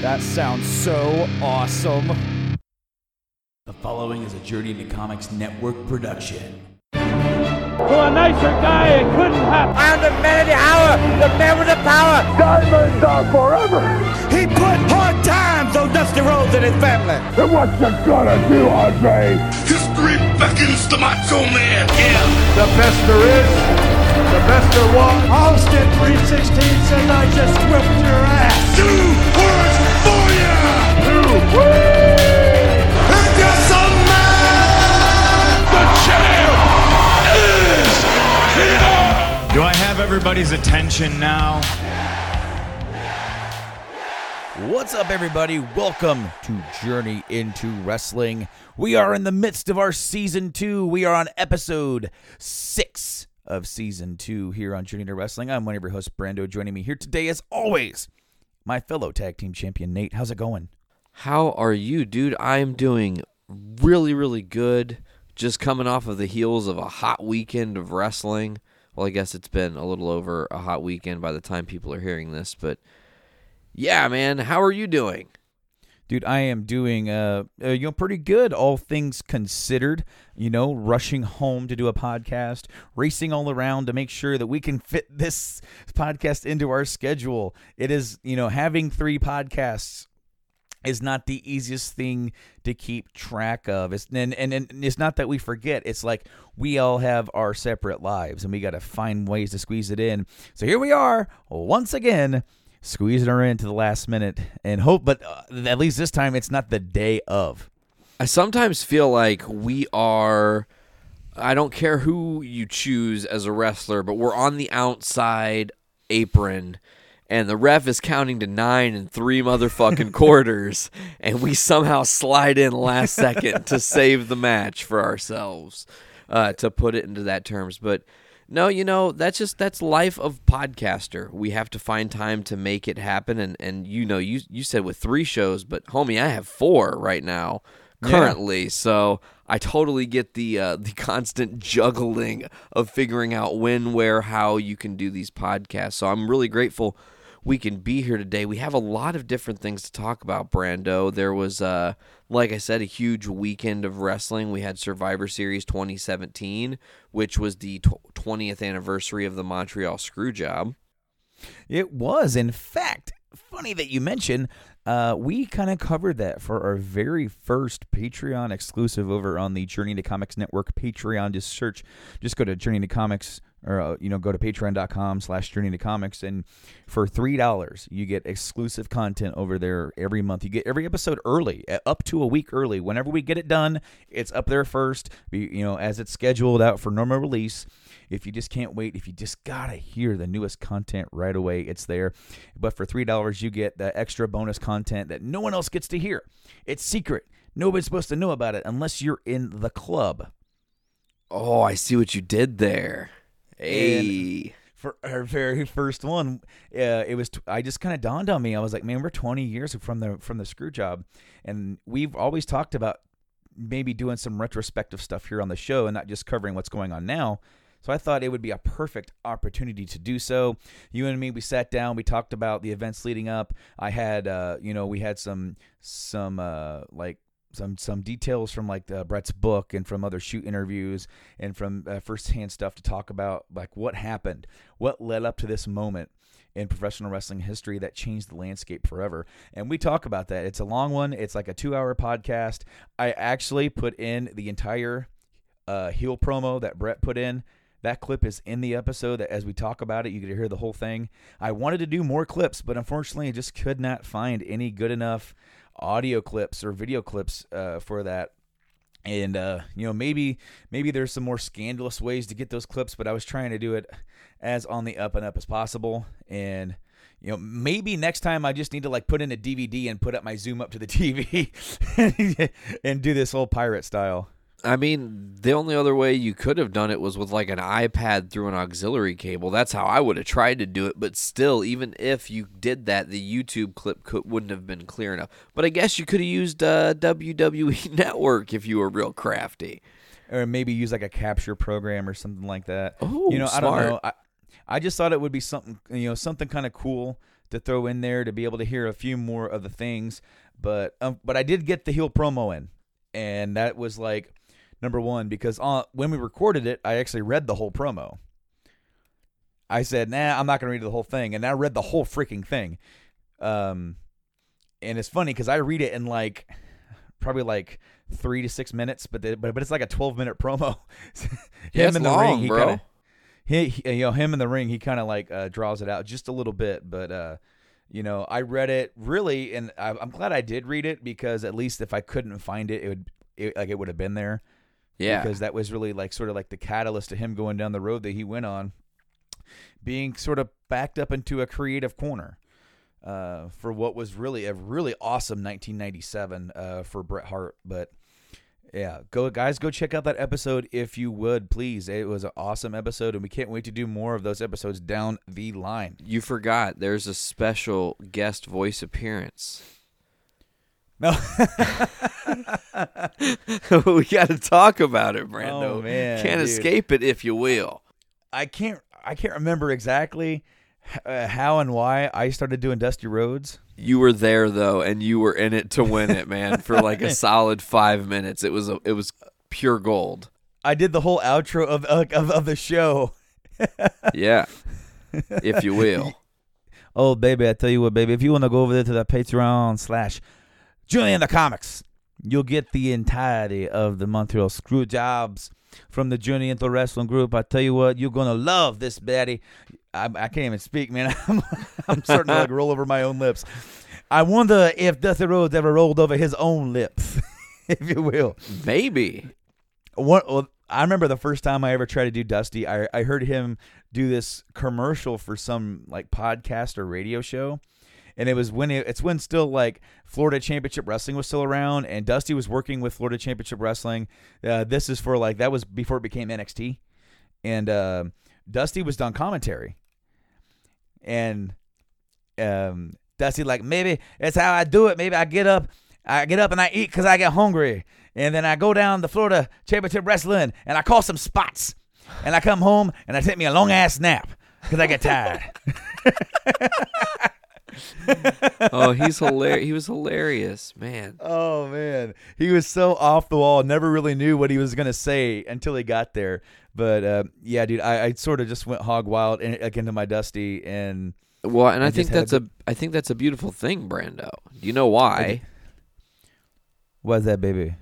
That sounds so awesome. The following is a Journey to Comics Network production. To a nicer guy, it couldn't happen. I am the man of the hour, the man with the power. Diamonds are forever. He put hard times on Dusty Rhodes and his family. And what you gonna do, Andre? History beckons the macho man. Yeah. The best there is, the best there was. Austin 316 says I just whipped your ass. Two Do I have everybody's attention now? What's up, everybody? Welcome to Journey into Wrestling. We are in the midst of our season two. We are on episode six of season two here on Journey to Wrestling. I'm one of your hosts, Brando. Joining me here today, as always, my fellow tag team champion, Nate. How's it going? How are you, dude? I'm doing really, really good. Just coming off of the heels of a hot weekend of wrestling. Well, I guess it's been a little over a hot weekend by the time people are hearing this, but yeah, man, how are you doing? Dude, I am doing uh, uh you know pretty good all things considered, you know, rushing home to do a podcast, racing all around to make sure that we can fit this podcast into our schedule. It is, you know, having 3 podcasts is not the easiest thing to keep track of. It's and, and, and it's not that we forget. It's like we all have our separate lives and we got to find ways to squeeze it in. So here we are once again squeezing her into the last minute and hope but uh, at least this time it's not the day of. I sometimes feel like we are I don't care who you choose as a wrestler, but we're on the outside apron and the ref is counting to nine and three motherfucking quarters, and we somehow slide in last second to save the match for ourselves, uh, to put it into that terms. But no, you know that's just that's life of podcaster. We have to find time to make it happen, and and you know you you said with three shows, but homie, I have four right now currently. So I totally get the uh, the constant juggling of figuring out when, where, how you can do these podcasts. So I'm really grateful we can be here today. We have a lot of different things to talk about, Brando. There was, uh, like I said, a huge weekend of wrestling. We had Survivor Series 2017, which was the tw- 20th anniversary of the Montreal Screwjob. It was, in fact, funny that you mention. Uh, we kind of covered that for our very first Patreon exclusive over on the Journey to Comics Network Patreon. Just search, just go to Journey to Comics, or uh, you know, go to patreon.com slash Journey to Comics, and for three dollars, you get exclusive content over there every month. You get every episode early, up to a week early. Whenever we get it done, it's up there first. You know, as it's scheduled out for normal release. If you just can't wait, if you just gotta hear the newest content right away, it's there. But for three dollars, you get the extra bonus content that no one else gets to hear. It's secret. Nobody's supposed to know about it unless you're in the club. Oh, I see what you did there. Hey. For our very first one, uh, it was. T- I just kind of dawned on me. I was like, man, we're 20 years from the from the screw job, and we've always talked about maybe doing some retrospective stuff here on the show and not just covering what's going on now. So I thought it would be a perfect opportunity to do so. You and me, we sat down, we talked about the events leading up. I had, uh, you know, we had some some uh, like some some details from like the Bret's book and from other shoot interviews and from uh, firsthand stuff to talk about like what happened, what led up to this moment in professional wrestling history that changed the landscape forever. And we talk about that. It's a long one. It's like a two hour podcast. I actually put in the entire uh, heel promo that Brett put in. That clip is in the episode. That as we talk about it, you get to hear the whole thing. I wanted to do more clips, but unfortunately, I just could not find any good enough audio clips or video clips uh, for that. And uh, you know, maybe maybe there's some more scandalous ways to get those clips, but I was trying to do it as on the up and up as possible. And you know, maybe next time I just need to like put in a DVD and put up my zoom up to the TV and do this whole pirate style. I mean, the only other way you could have done it was with like an iPad through an auxiliary cable. That's how I would have tried to do it. But still, even if you did that, the YouTube clip could, wouldn't have been clear enough. But I guess you could have used uh, WWE Network if you were real crafty. Or maybe use like a capture program or something like that. Oh, you know, I don't know. I, I just thought it would be something, you know, something kind of cool to throw in there to be able to hear a few more of the things. But um, but I did get the heel promo in, and that was like number one because uh, when we recorded it, I actually read the whole promo. I said, "Nah, I'm not gonna read the whole thing," and I read the whole freaking thing. Um, and it's funny because I read it in like probably like three to six minutes, but the, but but it's like a 12 minute promo. Yeah, in the long, ring, he bro. kinda- he, he- you know him in the ring he kind of like uh, draws it out just a little bit but uh you know i read it really and I, i'm glad i did read it because at least if i couldn't find it it would it, like it would have been there Yeah. because that was really like sort of like the catalyst to him going down the road that he went on being sort of backed up into a creative corner uh, for what was really a really awesome 1997 uh, for Bret Hart. But yeah, go guys, go check out that episode if you would, please. It was an awesome episode, and we can't wait to do more of those episodes down the line. You forgot there's a special guest voice appearance. No, we got to talk about it, Brando. Oh, man, Can't dude. escape it if you will. I can't. I can't remember exactly uh, how and why I started doing Dusty Rhodes. You were there though, and you were in it to win it, man. For like a solid five minutes, it was a, it was pure gold. I did the whole outro of of, of the show. Yeah, if you will. Oh, baby, I tell you what, baby, if you want to go over there to the Patreon slash Journey to Comics, you'll get the entirety of the Montreal Screw Jobs from the Journey into Wrestling group. I tell you what, you're going to love this, Betty. I, I can't even speak, man. I'm, I'm starting to like roll over my own lips. I wonder if Dusty Rhodes ever rolled over his own lips, if you will. Maybe. What well, I remember the first time I ever tried to do Dusty, I I heard him do this commercial for some like podcast or radio show. And it was when it, it's when still like Florida Championship Wrestling was still around, and Dusty was working with Florida Championship Wrestling. Uh, this is for like that was before it became NXT, and uh, Dusty was done commentary, and um, Dusty like maybe that's how I do it. Maybe I get up, I get up and I eat because I get hungry, and then I go down the Florida Championship Wrestling and I call some spots, and I come home and I take me a long ass nap because I get tired. Oh, he's hilarious. He was hilarious, man. Oh man, he was so off the wall. Never really knew what he was gonna say until he got there. But uh, yeah, dude, I, I sort of just went hog wild in, like into my Dusty, and Well, and I, I think that's a a I think that's a beautiful thing, Brando. Do you know why? what's that, baby?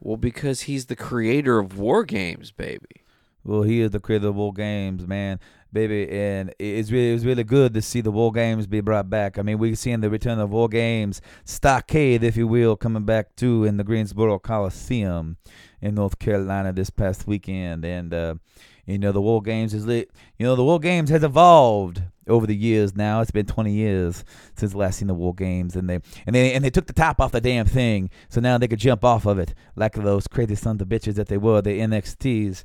Well, because he's the creator of war games, baby. Well, he is the creator of War Games, man, baby, and it's really, it's really good to see the War Games be brought back. I mean, we're seeing the return of War Games, Stockade, if you will, coming back too in the Greensboro Coliseum in North Carolina this past weekend, and uh, you know the War Games is lit. You know the War Games has evolved over the years. Now it's been 20 years since last seen the War Games, and they and they and they took the top off the damn thing, so now they could jump off of it like those crazy sons of bitches that they were, the NXTs.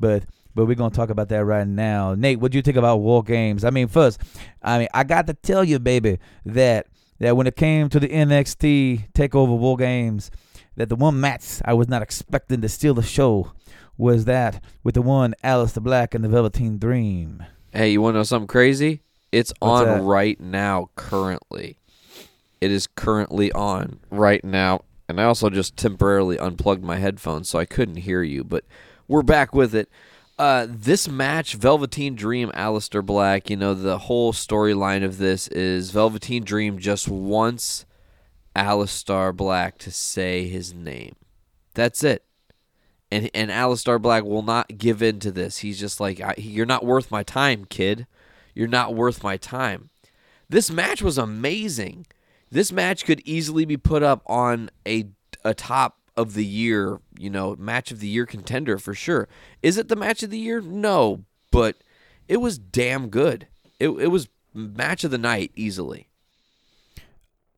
But but we're gonna talk about that right now. Nate, what do you think about War Games? I mean, first, I mean, I got to tell you, baby, that that when it came to the NXT Takeover War Games, that the one match I was not expecting to steal the show was that with the one Aleister Black and the Velveteen Dream. Hey, you want to know something crazy? It's What's on that? right now, currently. It is currently on right now. And I also just temporarily unplugged my headphones so I couldn't hear you, but we're back with it. Uh, this match, Velveteen Dream, Aleister Black, you know, the whole storyline of this is Velveteen Dream just wants Aleister Black to say his name. That's it and and Aleister Black will not give in to this. He's just like, "You're not worth my time, kid. You're not worth my time." This match was amazing. This match could easily be put up on a a top of the year, you know, match of the year contender for sure. Is it the match of the year? No, but it was damn good. It it was match of the night easily.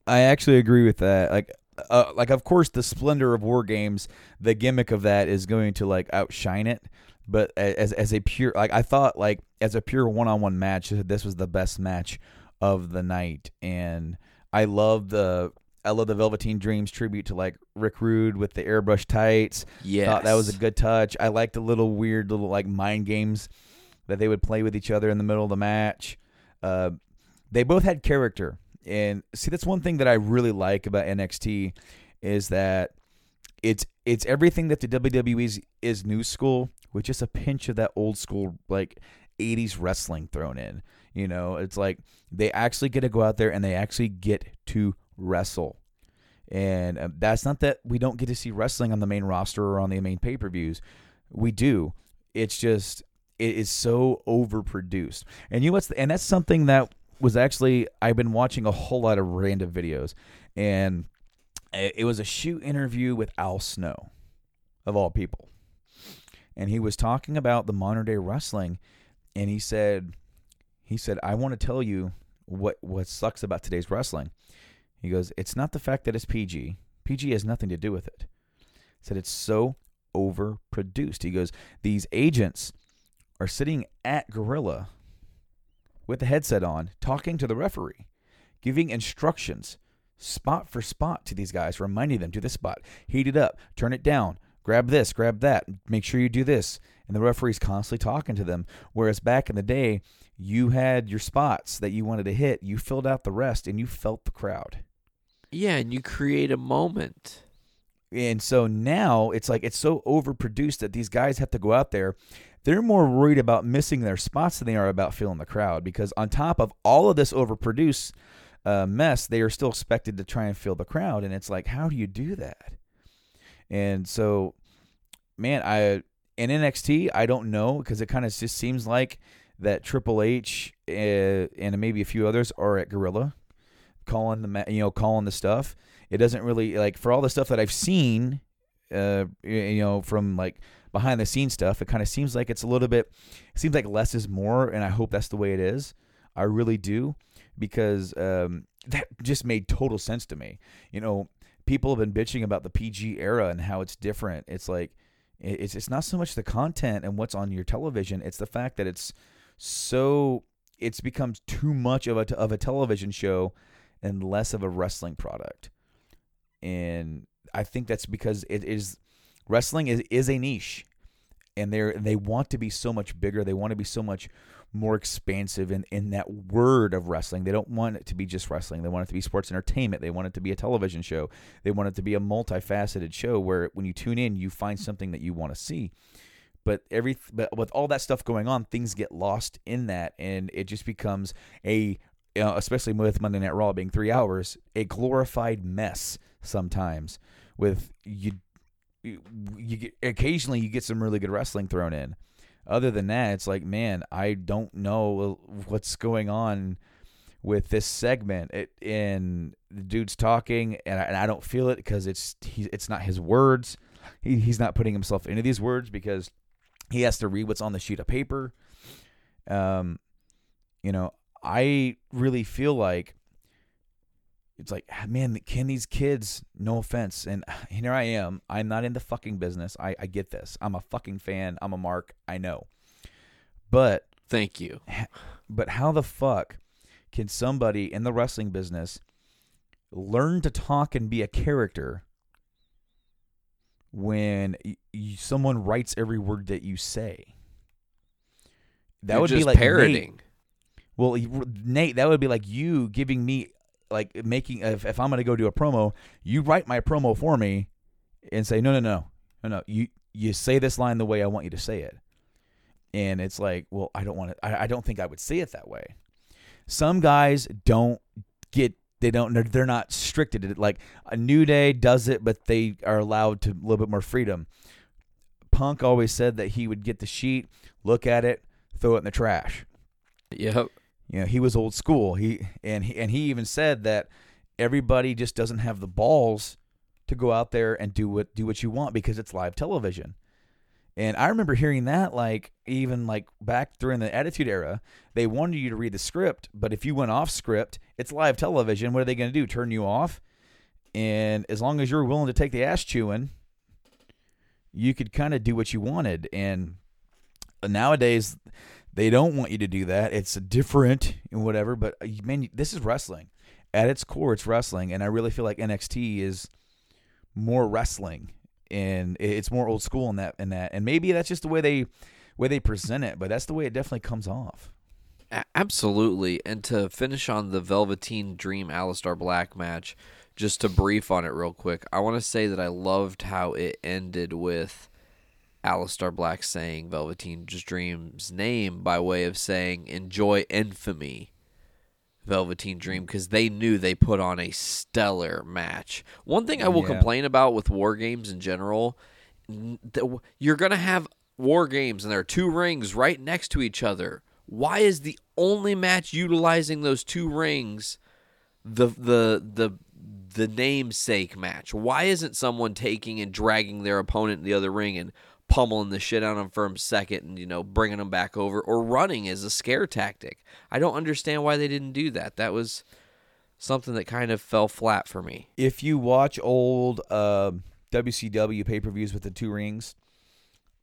I actually agree with that. Like, uh, like of course, the splendor of war games, the gimmick of that is going to like outshine it. But as as a pure, like I thought, like as a pure one on one match, this was the best match of the night, and I love the. I love the Velveteen Dreams tribute to like Rick Rude with the airbrush tights. Yeah, thought that was a good touch. I liked the little weird little like mind games that they would play with each other in the middle of the match. Uh, they both had character, and see that's one thing that I really like about NXT is that it's it's everything that the WWE is, is new school with just a pinch of that old school like 80s wrestling thrown in. You know, it's like they actually get to go out there and they actually get to wrestle. And uh, that's not that we don't get to see wrestling on the main roster or on the main pay per views. We do. It's just it is so overproduced. And you know what's and that's something that was actually I've been watching a whole lot of random videos, and it it was a shoot interview with Al Snow, of all people, and he was talking about the modern day wrestling, and he said, he said I want to tell you what what sucks about today's wrestling. He goes, it's not the fact that it's PG. PG has nothing to do with it. He Said it's so overproduced. He goes, these agents are sitting at Gorilla with the headset on, talking to the referee, giving instructions spot for spot to these guys, reminding them do this spot, heat it up, turn it down, grab this, grab that, make sure you do this. And the referee's constantly talking to them. Whereas back in the day, you had your spots that you wanted to hit, you filled out the rest, and you felt the crowd. Yeah, and you create a moment. And so now it's like it's so overproduced that these guys have to go out there. They're more worried about missing their spots than they are about filling the crowd because on top of all of this overproduced uh, mess, they are still expected to try and fill the crowd. And it's like, how do you do that? And so, man, I in NXT, I don't know because it kind of just seems like that Triple H uh, and maybe a few others are at Gorilla calling the you know calling the stuff. It doesn't really like for all the stuff that I've seen, uh, you know, from like behind the scenes stuff. It kind of seems like it's a little bit. It seems like less is more, and I hope that's the way it is. I really do because um, that just made total sense to me. You know, people have been bitching about the PG era and how it's different. It's like it's it's not so much the content and what's on your television. It's the fact that it's so it's become too much of a of a television show and less of a wrestling product. And I think that's because it is wrestling is, is a niche and they're they want to be so much bigger. They want to be so much more expansive in, in that word of wrestling. They don't want it to be just wrestling. They want it to be sports entertainment. They want it to be a television show. They want it to be a multifaceted show where when you tune in, you find something that you want to see. But every but with all that stuff going on, things get lost in that, and it just becomes a you know, especially with Monday Night Raw being three hours, a glorified mess sometimes. With you, you, you get, occasionally you get some really good wrestling thrown in. Other than that, it's like, man, I don't know what's going on with this segment. It and the dude's talking, and I, and I don't feel it because it's he, it's not his words. He, he's not putting himself into these words because he has to read what's on the sheet of paper. Um, you know, I really feel like it's like, ah, man, can these kids, no offense, and here I am, I'm not in the fucking business. I, I get this. I'm a fucking fan. I'm a mark. I know. But, Thank you. but how the fuck can somebody in the wrestling business learn to talk and be a character when someone writes every word that you say? That You're would be like parroting. Well, Nate, that would be like you giving me like making if, if I'm going to go do a promo, you write my promo for me and say no, no, no, no, no. You you say this line the way I want you to say it, and it's like, well, I don't want to. I, I don't think I would say it that way. Some guys don't get. They don't. They're, they're not stricted. Like a New Day does it, but they are allowed to a little bit more freedom. Punk always said that he would get the sheet, look at it, throw it in the trash. Yep. You know, he was old school. He and he and he even said that everybody just doesn't have the balls to go out there and do what do what you want because it's live television. And I remember hearing that like even like back during the Attitude Era, they wanted you to read the script, but if you went off script, it's live television. What are they going to do? Turn you off? And as long as you're willing to take the ass chewing, you could kind of do what you wanted. And nowadays, they don't want you to do that. It's different and whatever. But uh, man, this is wrestling. At its core, it's wrestling, and I really feel like NXT is more wrestling and it's more old school in that and that. And maybe that's just the way they way they present it, but that's the way it definitely comes off. Absolutely. And to finish on the Velveteen Dream Aleister Black match, just to brief on it real quick, I want to say that I loved how it ended with Aleister Black saying Velveteen Dream's name by way of saying enjoy infamy. Velveteen Dream because they knew they put on a stellar match. One thing I will Yeah. complain about with war games in general, you're gonna have war games and there are two rings right next to each other. Why is the only match utilizing those two rings the the the the namesake match? Why isn't someone taking and dragging their opponent in the other ring and pummeling the shit out of for a second and you know bringing them back over or running as a scare tactic? I don't understand why they didn't do that. That was something that kind of fell flat for me. If you watch old uh, WCW pay per views with the two rings,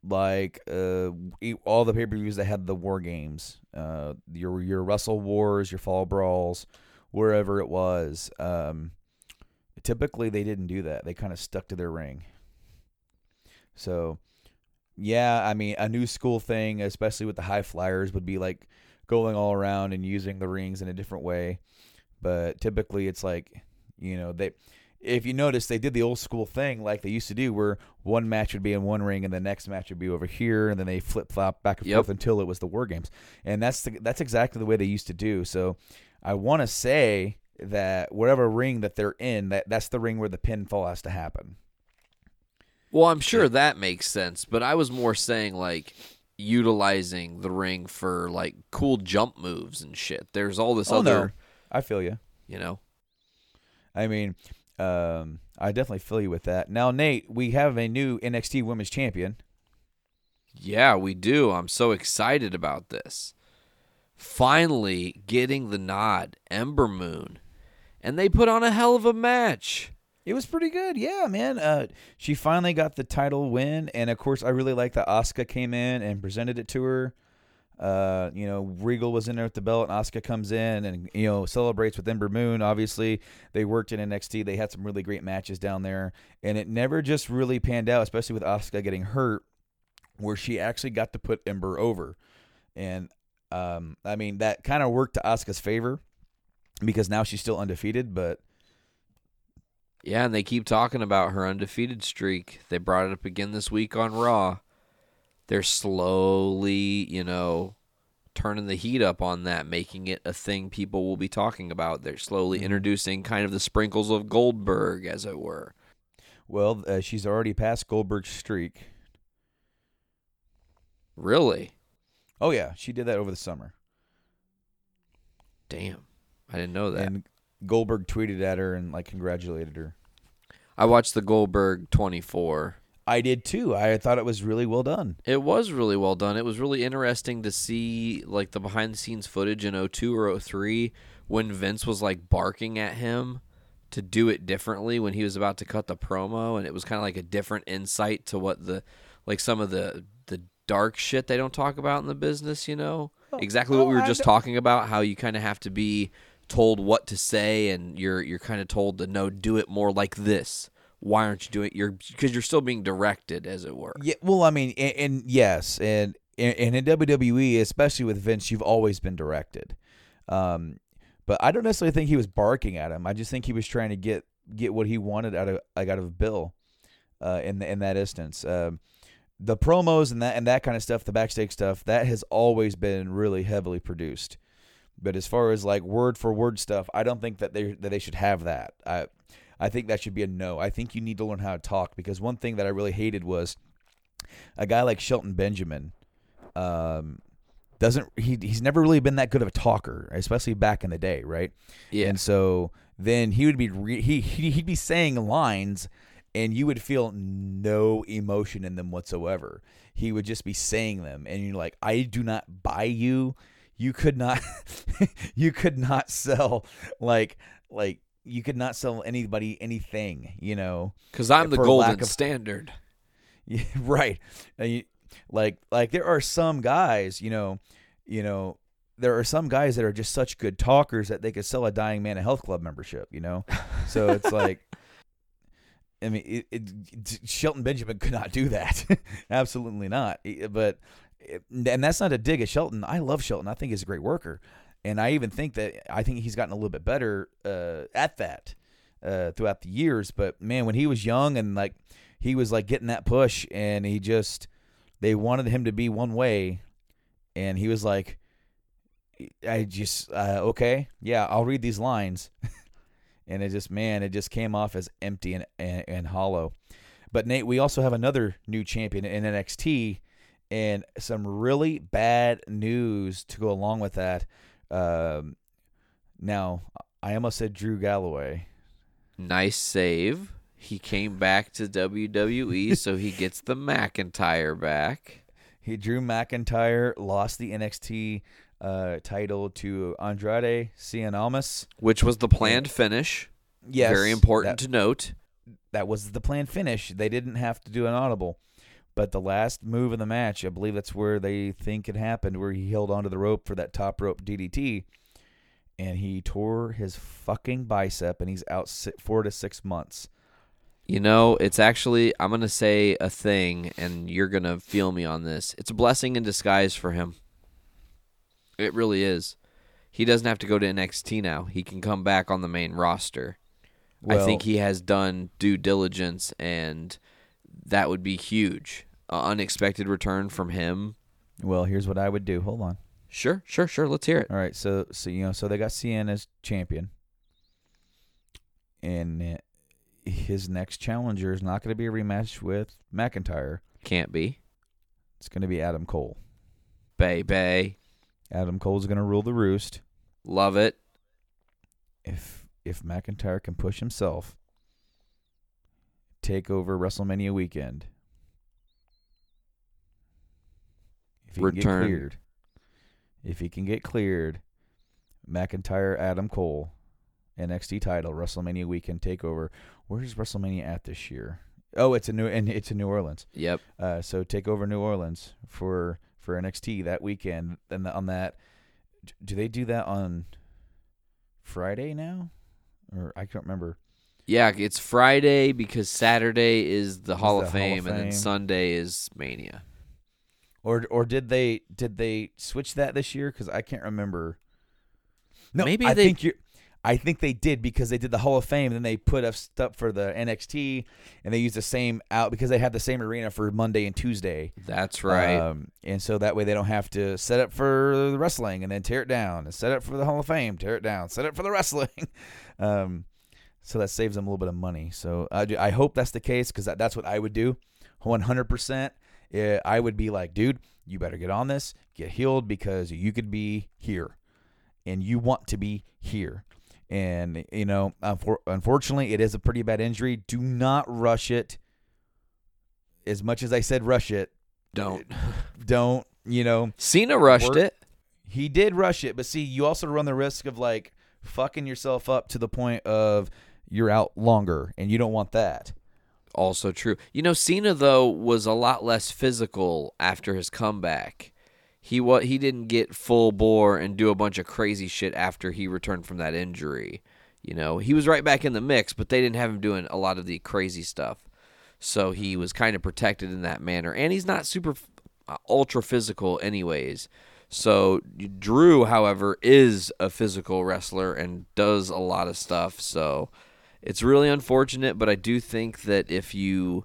like uh, all the pay per views that had the war games, uh, your your Wrestle Wars, your Fall Brawls, wherever it was, um, typically they didn't do that. They kind of stuck to their ring. So, yeah, I mean, a new school thing, especially with the high flyers, would be like going all around and using the rings in a different way. But typically, it's like, you know, they. If you notice, they did the old school thing like they used to do, where one match would be in one ring and the next match would be over here, and then they flip flop back and Yep. forth until it was the war games, and that's the, that's exactly the way they used to do. So, I want to say that whatever ring that they're in, that that's the ring where the pinfall has to happen. Well, I'm sure that makes sense, but I was more saying like utilizing the ring for like cool jump moves and shit. There's all this Oh, no. other, I feel you. you know. I mean, um, I definitely feel you with that. Now, Nate, we have a new NXT Women's Champion. Yeah, we do. I'm so excited about this. Finally getting the nod, Ember Moon. And they put on a hell of a match. It was pretty good, yeah, man. Uh, she finally got the title win, and of course, I really like that Asuka came in and presented it to her. Uh, you know, Regal was in there with the belt, and Asuka comes in and you know celebrates with Ember Moon. Obviously, they worked in NXT. They had some really great matches down there, and it never just really panned out, especially with Asuka getting hurt, where she actually got to put Ember over. And um, I mean, that kind of worked to Asuka's favor because now she's still undefeated, but Yeah, and they keep talking about her undefeated streak. They brought it up again this week on Raw. They're slowly, you know, turning the heat up on that, making it a thing people will be talking about. They're slowly introducing kind of the sprinkles of Goldberg, as it were. well, uh, she's already past Goldberg's streak. Really? Oh yeah, she did that over the summer. Damn. I didn't know that. And Goldberg tweeted at her and like congratulated her. I watched the Goldberg 24. I did too. I thought it was really well done. It was really well done. It was really interesting to see like the behind the scenes footage in 02 or 03 when Vince was like barking at him to do it differently when he was about to cut the promo and it was kind of like a different insight to what the like some of the the dark shit they don't talk about in the business, you know? Oh, exactly what oh, we were just talking about how you kind of have to be told what to say and you're you're kind of told to no do it more like this. Why aren't you doing it? You're because you're still being directed as it were. Yeah. Well, I mean, and, and yes, and, and in WWE, especially with Vince, you've always been directed. Um, but I don't necessarily think he was barking at him. I just think he was trying to get get what he wanted out of like out of Bill, uh, in in that instance. Um, the promos and that and that kind of stuff, the backstage stuff, that has always been really heavily produced. But as far as like word for word stuff, I don't think that they that they should have that. I I think that should be a no. I think you need to learn how to talk because one thing that I really hated was a guy like Shelton Benjamin. Um, doesn't he? He's never really been that good of a talker, especially back in the day, right? Yeah. And so then he would be re- he he- he'd be saying lines, and you would feel no emotion in them whatsoever. He would just be saying them, and you're like, I do not buy you. You could not, you could not sell like like you could not sell anybody anything, you know, Because I'm the golden of- standard. Yeah, right. You- Like like there are some guys, you know, you know, there are some guys that are just such good talkers that they could sell a dying man a health club membership, you know. So it's like I mean, it, it, Shelton Benjamin could not do that. Absolutely not. But and that's not a dig at Shelton. I love Shelton. I think he's a great worker, and I even think that I think he's gotten a little bit better uh, at that uh, throughout the years. But man, when he was young and like he was like getting that push, and he just they wanted him to be one way, and he was like, I just uh, okay, yeah, I'll read these lines. and it just man, it just came off as empty and, and and hollow. But Nate, we also have another new champion in NXT, and some really bad news to go along with that. Um, now, I almost said Drew Galloway. Nice save. He came back to WWE, so he gets the McIntyre back. He Drew McIntyre lost the NXT uh, title to Andrade Cien Almas. which was the planned finish. Yes, Very important that- to note. that was the planned finish. They didn't have to do an audible. But the last move of the match, I believe that's where they think it happened, where he held onto the rope for that top rope DDT, and he tore his fucking bicep, and he's out four to six months. You know, it's actually, I'm going to say a thing, and you're going to feel me on this. It's a blessing in disguise for him. It really is. He doesn't have to go to NXT now. He can come back on the main roster. I think he has done due diligence, and that would be huge. Unexpected return from him. Well, here's what I would do. Hold on. Sure, sure, sure. Let's hear it. All right, so so you know, so they got Cien as champion, and uh, his next challenger is not going to be a rematch with McIntyre. Can't be. It's going to be Adam Cole. Bay Bay. Adam Cole's going to rule the roost. Love it. if if McIntyre can push himself, take over WrestleMania weekend. If he can get cleared, if he can get cleared, McIntyre, Adam Cole, NXT title, WrestleMania weekend takeover. Where's WrestleMania at this year? Oh, it's a New and it's in New Orleans. Yep. Uh, so take over New Orleans for for NXT that weekend. Then on that, do they do that on Friday now, or I can't remember. Yeah, it's Friday because Saturday is the Hall, the of, Hall of Fame, and then Sunday is Mania. Or or did they did they switch that this year? Because I can't remember. No, Maybe I they- think you. I think they did because they did the Hall of Fame, and then they put up stuff for the NXT, and they used the same out because they had the same arena for Monday and Tuesday. That's right. Um, and so that way they don't have to set up for the wrestling and then tear it down, and set up for the Hall of Fame, tear it down, set up for the wrestling. um, so that saves them a little bit of money. So I, do- I hope that's the case because that, that's what I would do, one hundred percent. Eh, I would be like, dude, you better get on this, get healed because you could be here, and you want to be here. And you know, unfor- unfortunately, it is a pretty bad injury. Do not rush it. As much as I said, rush it Don't. Eh, don't you know Cena rushed Work- it. he did rush it but see you also run the risk of like fucking yourself up to the point of you're out longer and you don't want that Also true. You know, Cena though was a lot less physical after his comeback. He wa- he didn't get full bore and do a bunch of crazy shit after he returned from that injury. You know, he was right back in the mix, but they didn't have him doing a lot of the crazy stuff. So he was kind of protected in that manner, and he's not super uh, ultra physical, anyways. So Drew, however, is a physical wrestler and does a lot of stuff. So it's really unfortunate, but I do think that if you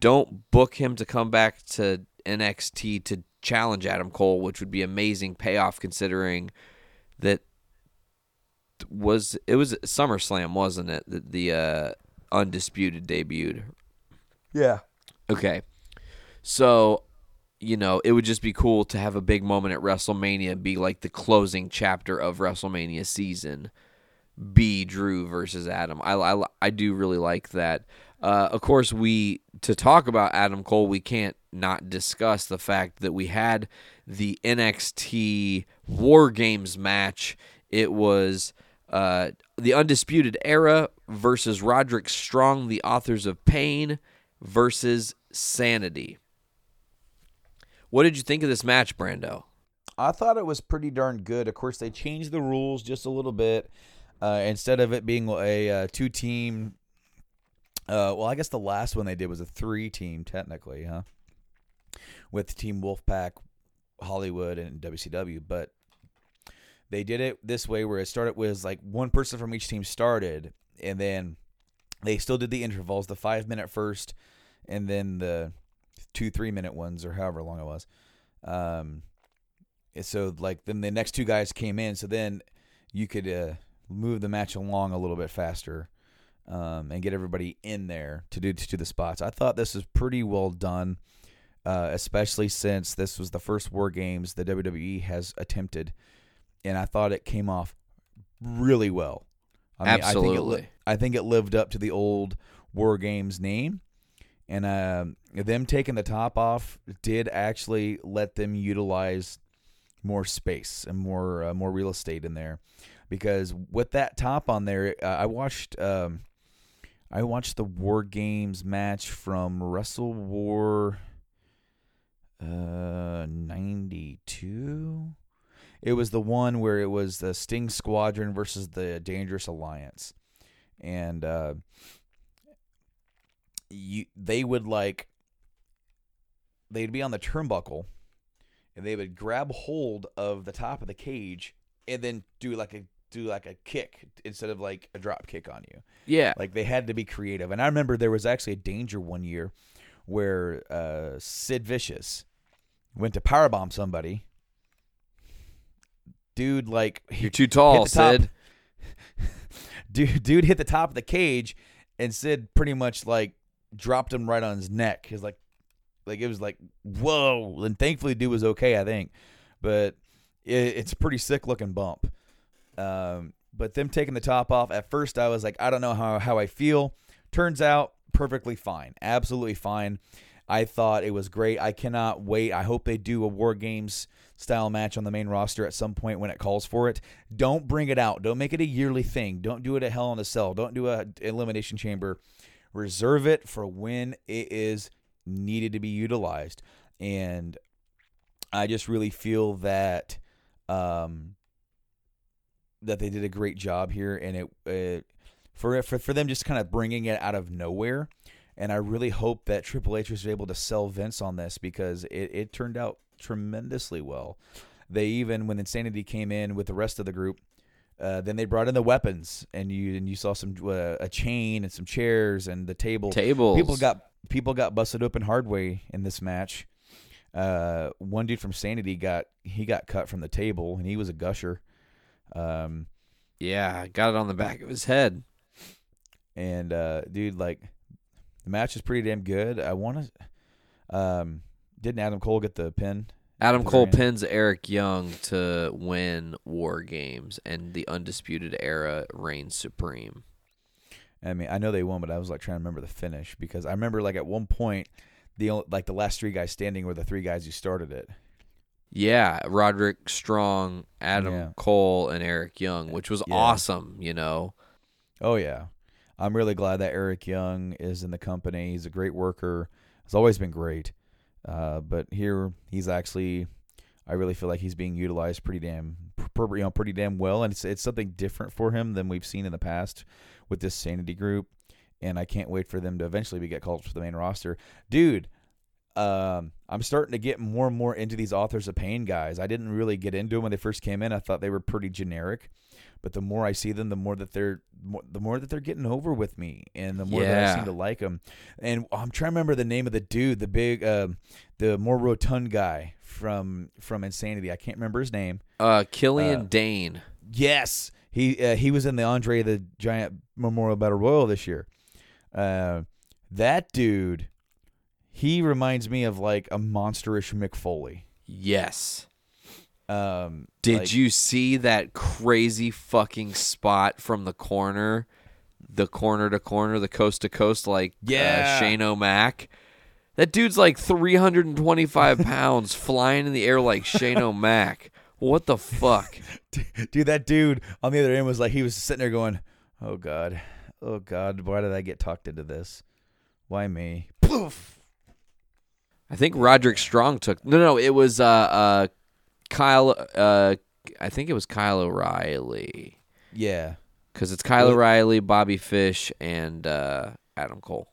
don't book him to come back to NXT to challenge Adam Cole, which would be amazing payoff considering that was it was SummerSlam, wasn't it? The, the uh, undisputed debuted. yeah Okay. So, you know, it would just be cool to have a big moment at WrestleMania be like the closing chapter of WrestleMania season. Be Drew versus Adam. I, I, I do really like that. Uh, of course, we to talk about Adam Cole, we can't not discuss the fact that we had the NXT War Games match. It was uh, the Undisputed Era versus Roderick Strong, the authors of Pain versus Sanity. What did you think of this match, Brando? I thought it was pretty darn good. Of course, they changed the rules just a little bit. Uh, instead of it being a uh, two team, uh, well, I guess the last one they did was a three team, technically, huh? With Team Wolfpack, Hollywood, and WCW. But they did it this way where it started was like one person from each team started, and then they still did the intervals, the five minute first, and then the two three minute ones or however long it was. Um, so like then the next two guys came in, so then you could uh, move the match along a little bit faster. Um, and get everybody in there to do to the spots. I thought this was pretty well done, uh, especially since this was the first War Games the WWE has attempted, and I thought it came off really well. I mean, Absolutely, I think, it I think it lived up to the old War Games name, and uh, them taking the top off did actually let them utilize more space and more uh, more real estate in there because with that top on there uh, I watched um, I watched the War Games match from Wrestle War uh 92 it was the one where it was the Sting Squadron versus the Dangerous Alliance. And uh you they would like they'd be on the turnbuckle and they would grab hold of the top of the cage and then do like a do like a kick instead of like a drop kick on you. Yeah. Like they had to be creative. And I remember there was actually a danger one year where uh, Sid Vicious went to powerbomb somebody. Dude, like you're too tall, Sid. dude, dude hit the top of the cage, and Sid pretty much like dropped him right on his neck. He's like, like it was like whoa. And thankfully, dude was okay, I think. But it, it's a pretty sick looking bump. Um, but them taking the top off at first, I was like, I don't know how how I feel. Turns out perfectly fine, absolutely fine. I thought it was great. I cannot wait. I hope they do a War Games style match on the main roster at some point when it calls for it. Don't bring it out. Don't make it a yearly thing. Don't do it at Hell in a Cell. Don't do a Elimination Chamber. Reserve it for when it is needed to be utilized. And I just really feel that um, that they did a great job here, and it, it for for for them just kind of bringing it out of nowhere. And I really hope that Triple H was able to sell Vince on this because it, it turned out tremendously well. They even when Insanity came in with the rest of the group, uh, then they brought in the weapons, and you and you saw some uh, a chain and some chairs and the table. Tables. People got people got busted open hard way in this match. Uh, one dude from Sanity got he got cut from the table, and he was a gusher. Um, yeah, got it on the back of his head. And uh, dude, like the match is pretty damn good. I want to. Um, didn't Adam Cole get the pin? Adam Cole pins Eric Young to win War Games, and the Undisputed Era reigns supreme. I mean, I know they won, but I was like trying to remember the finish because I remember like at one point, the only, like the last three guys standing were the three guys who started it. Yeah, Roderick Strong, Adam Yeah. Cole, and Eric Young, which was Yeah. awesome. You know, Oh yeah, I'm really glad that Eric Young is in the company. He's a great worker. Has always been great. Uh, but here he's actually, I really feel like he's being utilized pretty damn, you know, pretty damn well, and it's it's something different for him than we've seen in the past with this Sanity group. And I can't wait for them to eventually be get called to the main roster, dude. Um, I'm starting to get more and more into these authors of pain guys. I didn't really get into them when they first came in. I thought they were pretty generic, but the more I see them, the more that they're more, the more that they're getting over with me, and the more that I seem to like them. And I'm trying to remember the name of the dude, the big, um, the more rotund guy from from Insanity. I can't remember his name. uh, Killian Dain. Yes, he uh, he was in the Andre the Giant Memorial Battle Royal this year. Uh, that dude, he reminds me of like a monsterish Mick Foley. Yes, Um, Did like- you see that crazy fucking spot from the corner, the corner to corner, the coast to coast, like Yeah. uh, Shane O'Mac? That dude's like 325 pounds, flying in the air like Shane O'Mac. What the fuck? dude, that dude on the other end was like he was sitting there going, "Oh God, oh God, why did I get talked into this? Why me?" Poof. I think Roderick Strong took no, no. It was uh, uh, Kyle. Uh, I think it was Kyle O'Reilly Yeah, because it's Kyle Well- O'Reilly, Bobby Fish, and uh, Adam Cole.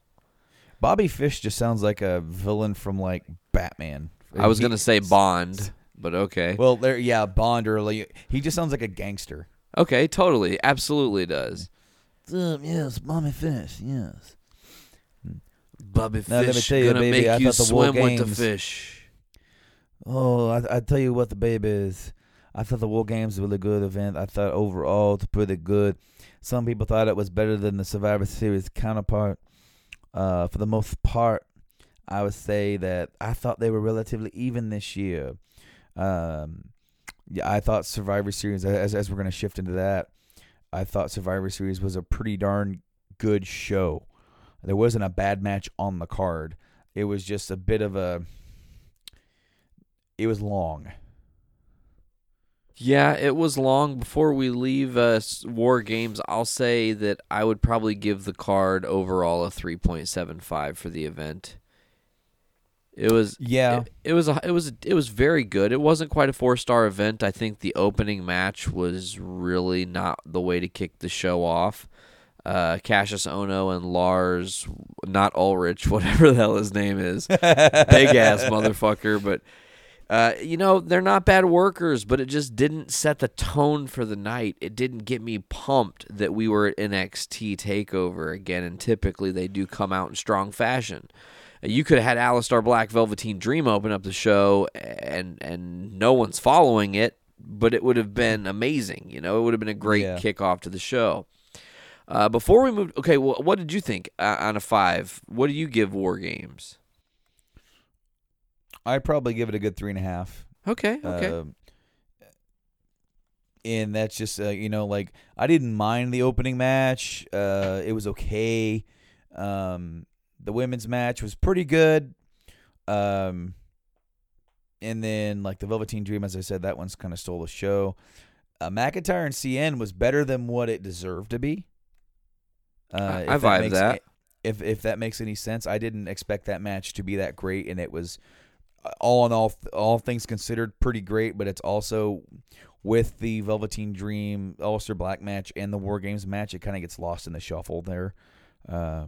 Bobby Fish just sounds like a villain from like Batman. I was He- gonna say Bond, but okay. Well, there, yeah, Bond or like, he just sounds like a gangster. Okay, totally, absolutely does. Um, yes, Bobby Fish, yes. Bobby Now, let me tell you, gonna baby, I make you thought the War swim with the Games- fish. Oh, I, I tell you what, the baby is. I thought the War Games was a really good event. I thought overall it's pretty good. Some people thought it was better than the Survivor Series counterpart. Uh, for the most part, I would say that I thought they were relatively even this year. Um, yeah, I thought Survivor Series, as as we're gonna shift into that, I thought Survivor Series was a pretty darn good show. There wasn't a bad match on the card. It was just a bit of a. It was long. Yeah, it was long. Before we leave uh, War Games, I'll say that I would probably give the card overall a three point seven five for the event. It was Yeah. It, it was a, it was it was very good. It wasn't quite a four star event. I think the opening match was really not the way to kick the show off. Uh, Kassius Ohno and Lars, not Ulrich, whatever the hell his name is, big ass motherfucker. But uh, you know they're not bad workers, but it just didn't set the tone for the night. It didn't get me pumped that we were at NXT Takeover again, and typically they do come out in strong fashion. You could have had Aleister Black Velveteen Dream open up the show, and and no one's following it, but it would have been amazing. You know, it would have been a great Yeah. kickoff to the show. Uh, before we move, okay, well, what did you think uh, on a five? What do you give War Games? I'd probably give it a good three and a half. Okay, okay. Um, and that's just uh, you know like I didn't mind the opening match. Uh, it was okay. Um, the women's match was pretty good. Um, and then like the Velveteen Dream, as I said, that one's kind of stole the show. Uh, McIntyre and Cien was better than what it deserved to be. Uh, I- if I vibe makes that. If if that makes any sense, I didn't expect that match to be that great, and it was uh, all in all, all things considered, pretty great. But it's also with the Velveteen Dream Aleister Black match and the War Games match, it kind of gets lost in the shuffle there. Uh,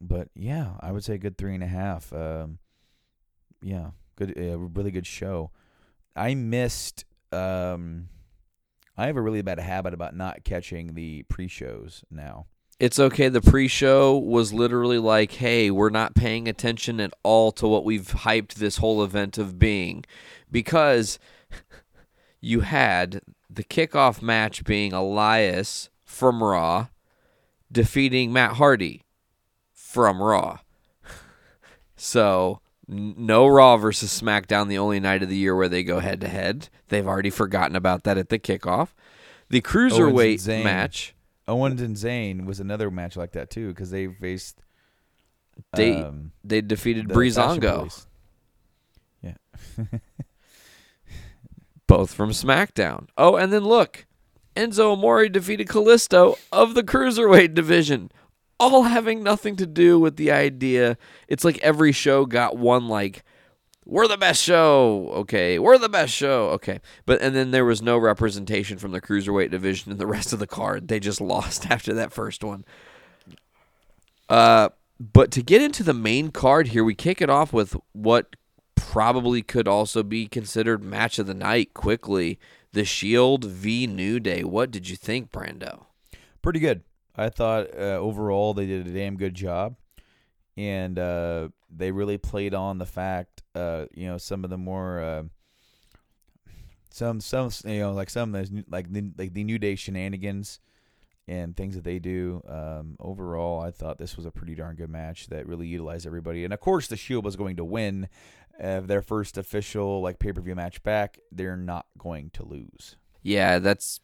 but yeah, I would say a good three and a half. Um, yeah, good, a really good show. I missed. Um, I have a really bad habit about not catching the pre-shows now. It's okay. The pre-show was literally like, "Hey, we're not paying attention at all to what we've hyped this whole event of being," because you had the kickoff match being Elias from Raw defeating Matt Hardy from Raw. So n- no Raw versus SmackDown, the only night of the year where they go head to head. They've already forgotten about that at the kickoff. The cruiserweight match. Owens and Zayn was another match like that too because they faced. They um, they defeated the Breezango, Yeah. both from SmackDown. Oh, and then look, Enzo Amore defeated Kalisto of the cruiserweight division, all having nothing to do with the idea. It's like every show got one like. We're the best show. Okay. We're the best show. Okay. But and then there was no representation from the cruiserweight division in the rest of the card. They just lost after that first one. Uh but to get into the main card here, we kick it off with what probably could also be considered match of the night quickly. The Shield v New Day. What did you think, Brando? pretty good. I thought uh, overall they did a damn good job, and uh, they really played on the fact, uh, you know, some of the more, uh, some some you know like some of those like the, like the New Day shenanigans, and things that they do. Um, overall, I thought this was a pretty darn good match that really utilized everybody. And of course, the Shield was going to win uh, their first official like pay per view match back. They're not going to lose. Yeah, that's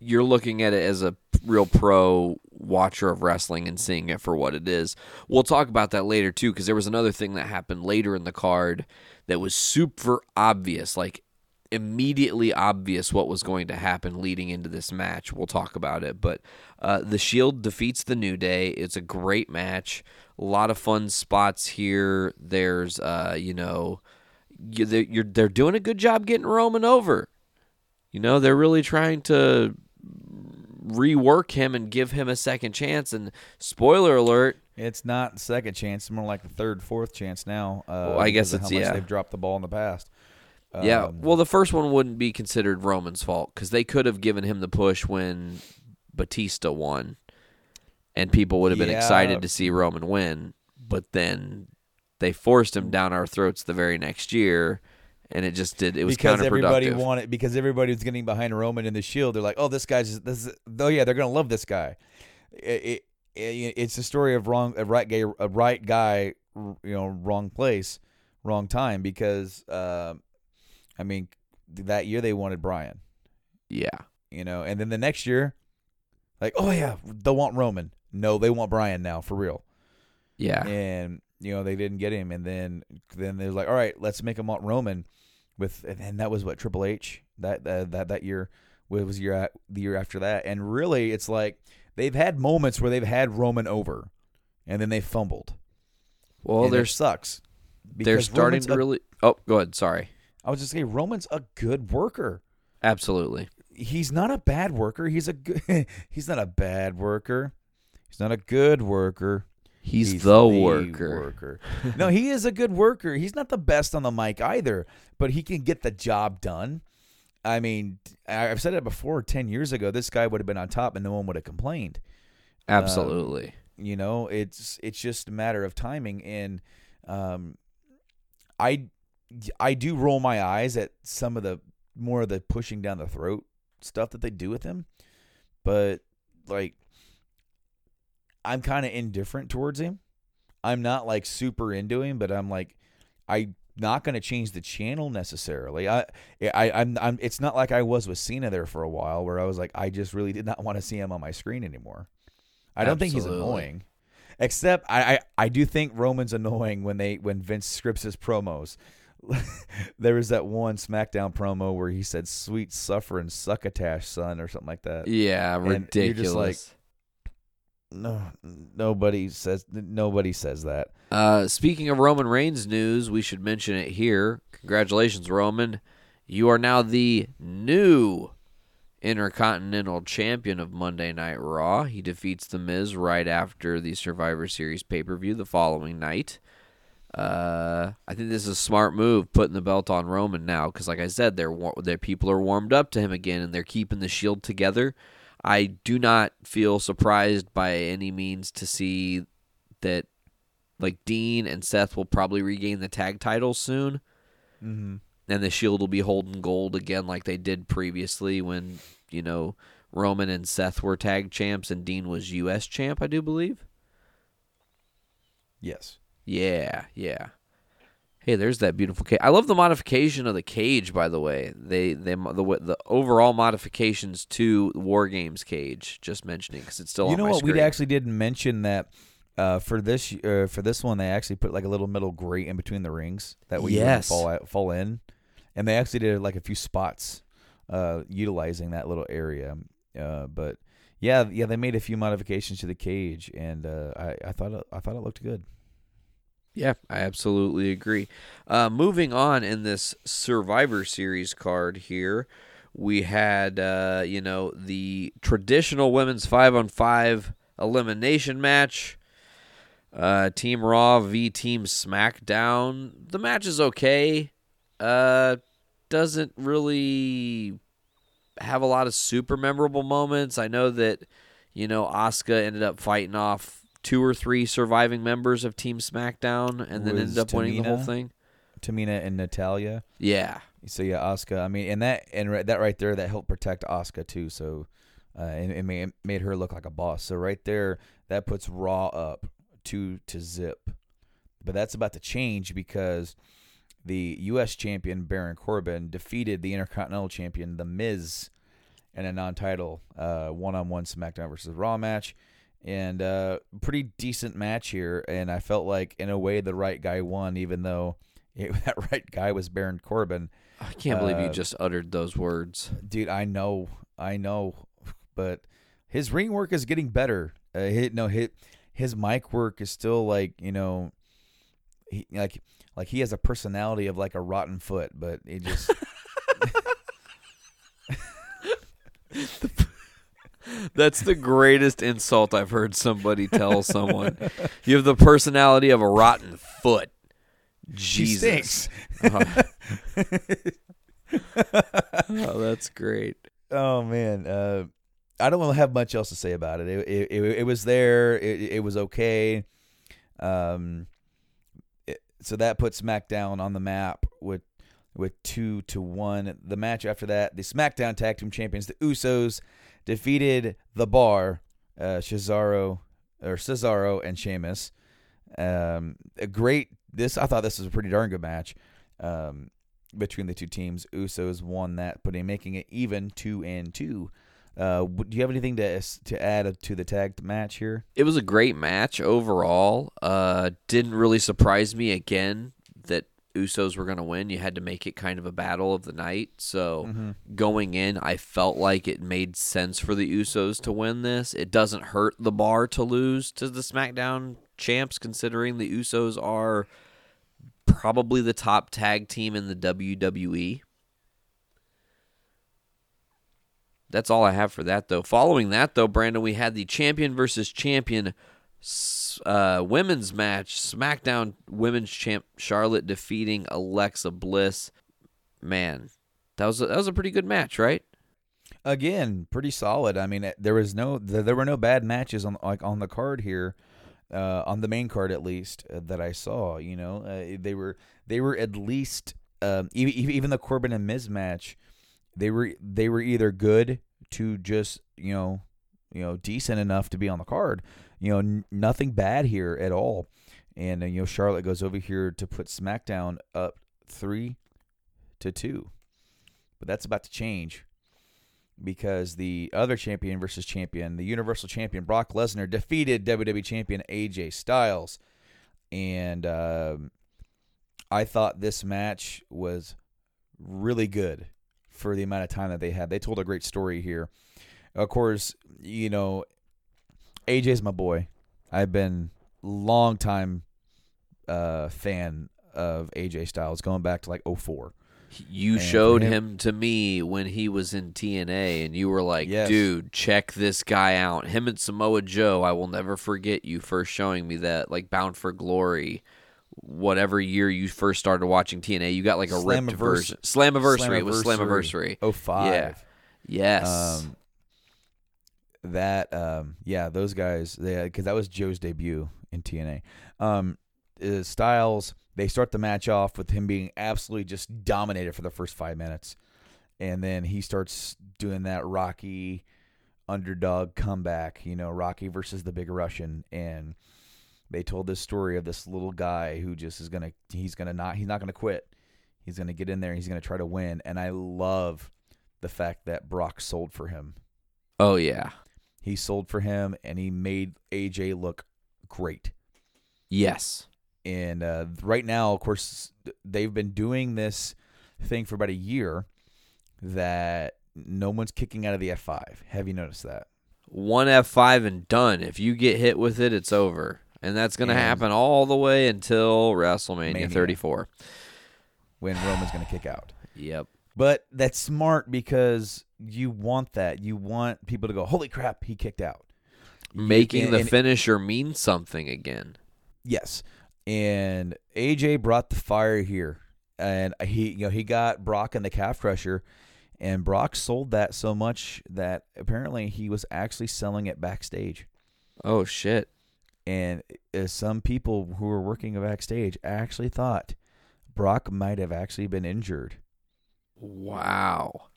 you're looking at it as a real pro watcher of wrestling and seeing it for what it is. We'll talk about that later too because there was another thing that happened later in the card that was super obvious, like immediately obvious what was going to happen leading into this match. We'll talk about it, but uh, the Shield defeats the New Day. It's a great match. A lot of fun spots here. There's, uh, you know, they're, they're doing a good job getting Roman over. You know, they're really trying to rework him and give him a second chance. And spoiler alert, It's not second chance; it's more like the third, fourth chance now. Uh, Well, I guess it's- yeah. They've dropped the ball in the past. yeah. Um, Well, the first one wouldn't be considered Roman's fault because they could have given him the push when Batista won, and people would have been Yeah. excited to see Roman win. But then they forced him down our throats the very next year, and it just did. It was because counterproductive. everybody wanted because everybody was getting behind Roman in the Shield. They're like, oh, this guy's this. Is, oh yeah, they're gonna love this guy. It, it, it- it's the story of wrong, a right guy, a right guy, you know, wrong place, wrong time. Because uh, I mean, that year they wanted Brian, yeah. you know, and then the next year, like, oh yeah, they want Roman. No, they want Brian now for real. Yeah. and you know they didn't get him, and then then they're like, all right, let's make him want Roman with, and, that was what Triple H that uh, that that year was year at, the year after that, and really it's like they've had moments where they've had Roman over, and then they fumbled. Well, and there's sucks. they're starting Roman's to a- really. Oh, go ahead. Sorry. I was just saying Roman's a good worker. Absolutely. He's not a bad worker. He's a good. he's not a bad worker. He's not a good worker. He's, the, worker. worker. no, he is a good worker. He's not the best on the mic either, but he can get the job done. I mean, I've said it before. Ten years ago, this guy would have been on top, and no one would have complained. Absolutely. You know, it's it's just a matter of timing, and um, I I do roll my eyes at some of the more of the pushing down the throat stuff that they do with him, but like I'm kind of indifferent towards him. I'm not like super into him, but I'm like I'm not going to change the channel necessarily. I I I'm, I'm it's not like I was with Cena there for a while where I was like I just really did not want to see him on my screen anymore. I don't think he's annoying. Except I, I, I do think Roman's annoying when they when Vince scripts his promos. there was that one SmackDown promo where he said "sweet suffering succotash son" or something like that. Yeah, And you're ridiculous. just like- No, nobody says nobody says that. Uh, speaking of Roman Reigns news, we should mention it here. Congratulations, Roman. You are now the new Intercontinental Champion of Monday Night Raw. He defeats The Miz right after the Survivor Series pay per view the following night. Uh, I think this is a smart move, putting the belt on Roman now, because like I said, war- their people are warmed up to him again, and they're keeping the Shield together. I do not feel surprised by any means to see that like Dean and Seth will probably regain the tag titles soon, Mm-hmm. and the Shield will be holding gold again like they did previously when you know Roman and Seth were tag champs and Dean was U.S. champ, I do believe. Yes. Yeah, yeah. Hey, there's that beautiful cage. I love the modification of the cage. By the way, they they the the overall modifications to War Games cage. Just mentioning because it's still you on know what? We actually didn't mention that uh, for this uh, for this one, they actually put like a little middle grate in between the rings that way you Yes. fall out, fall in, and they actually did like a few spots uh, utilizing that little area. Uh, but yeah, yeah, they made a few modifications to the cage, and uh, I, I thought it, I thought it looked good. Yeah, I absolutely agree. Uh, moving on in this Survivor Series card here, we had uh, you know the traditional women's five on five elimination match. Uh, Team Raw v Team SmackDown. The match is okay. Uh, doesn't really have a lot of super memorable moments. I know that you know Asuka ended up fighting off two or three surviving members of Team SmackDown, and then Was ended up winning the whole Tamina? thing. Tamina and Natalya. Yeah, So yeah, Asuka. I mean, and that and ri- that right there that helped protect Asuka too. So uh, and it made, made her look like a boss. So right there, that puts Raw up two to zip. But that's about to change because the U.S. champion Baron Corbin defeated the Intercontinental champion The Miz in a non-title uh, one-on-one SmackDown versus Raw match, and uh, pretty decent match here. And I felt like, in a way, the right guy won, even though it, that right guy was Baron Corbin. I can't believe you Uh, just uttered those words. Dude, I know, I know, but his ring work is getting better. Uh, hit no hit, his mic work is still like you know, he like like he has a personality of like a rotten foot, but it just That's the greatest insult I've heard somebody tell someone. You have the personality of a rotten foot. Jesus. stinks. Oh, that's great. Oh man, uh, I don't have much else to say about it. It it, it, it was there. It, it was okay. Um, so that puts SmackDown on the map with with two to one. The match after that, the SmackDown Tag Team Champions, the Usos, defeated the Bar, uh, Cesaro or Cesaro and Sheamus. Um, a great. This I thought this was a pretty darn good match. Um, between the two teams. Usos won that, putting making it even two and two. Uh, do you have anything to to add to the tag match here? It was a great match overall. Uh, didn't really surprise me again Usos were going to win. You had to make it kind of a battle of the night. So mm-hmm. going in, I felt like it made sense for the Usos to win this. It doesn't hurt the bar to lose to the SmackDown champs, considering the Usos are probably the top tag team in the WWE. That's all I have for that, though. Following that, though, Brandon, we had the champion versus champion uh, women's match. SmackDown Women's Champ Charlotte defeating Alexa Bliss. Man, that was a, that was a pretty good match, right? Again, pretty solid. I mean, there was no there, were no bad matches on like on the card here, uh, on the main card at least uh, that I saw. You know, uh, they were they were at least um, even even the Corbin and Miz match. They were they were either good to just you know you know decent enough to be on the card. You know, n- nothing bad here at all. And uh, you know, Charlotte goes over here to put SmackDown up three to two, but that's about to change because the other champion versus champion, the Universal Champion Brock Lesnar, defeated WWE Champion AJ Styles, and um, I thought this match was really good for the amount of time that they had. They told a great story here. Of course, you know, AJ's my boy. I've been long time uh, fan of AJ Styles, going back to like 04. You And showed him- him, to me when he was in TNA, and you were like, Yes. dude, check this guy out. Him and Samoa Joe, I will never forget you first showing me that, like Bound for Glory. Whatever year you first started watching TNA, you got like a ripped version. Slammiversary. It was. Slammiversary. 05. Yeah. Yes. Um, that um, yeah, those guys, they because that was Joe's debut in TNA. Um, uh, Styles, they start the match off with him being absolutely just dominated for the first five minutes, and then he starts doing that Rocky underdog comeback. You know, Rocky versus the Big Russian, and they told this story of this little guy who just is gonna, he's gonna not, he's not gonna quit. He's gonna get in there. and He's gonna try to win, and I love the fact that Brock sold for him. oh yeah. He sold for him, and he made AJ look great. Yes. And uh, right now, of course, they've been doing this thing for about a year that no one's kicking out of the F5. Have you noticed that? One F five and done. If you get hit with it, it's over. And that's gonna happen all the way until WrestleMania Mania. thirty four. When Roman's going to kick out. Yep. But that's smart because you want that. You want people to go, holy crap, he kicked out. Making and- the and- finisher mean something again. Yes, and AJ brought the fire here, and he you know he got Brock in the calf crusher, and Brock sold that so much that apparently he was actually selling it backstage, Oh shit. and uh, some people who were working backstage actually thought Brock might have actually been injured, Wow.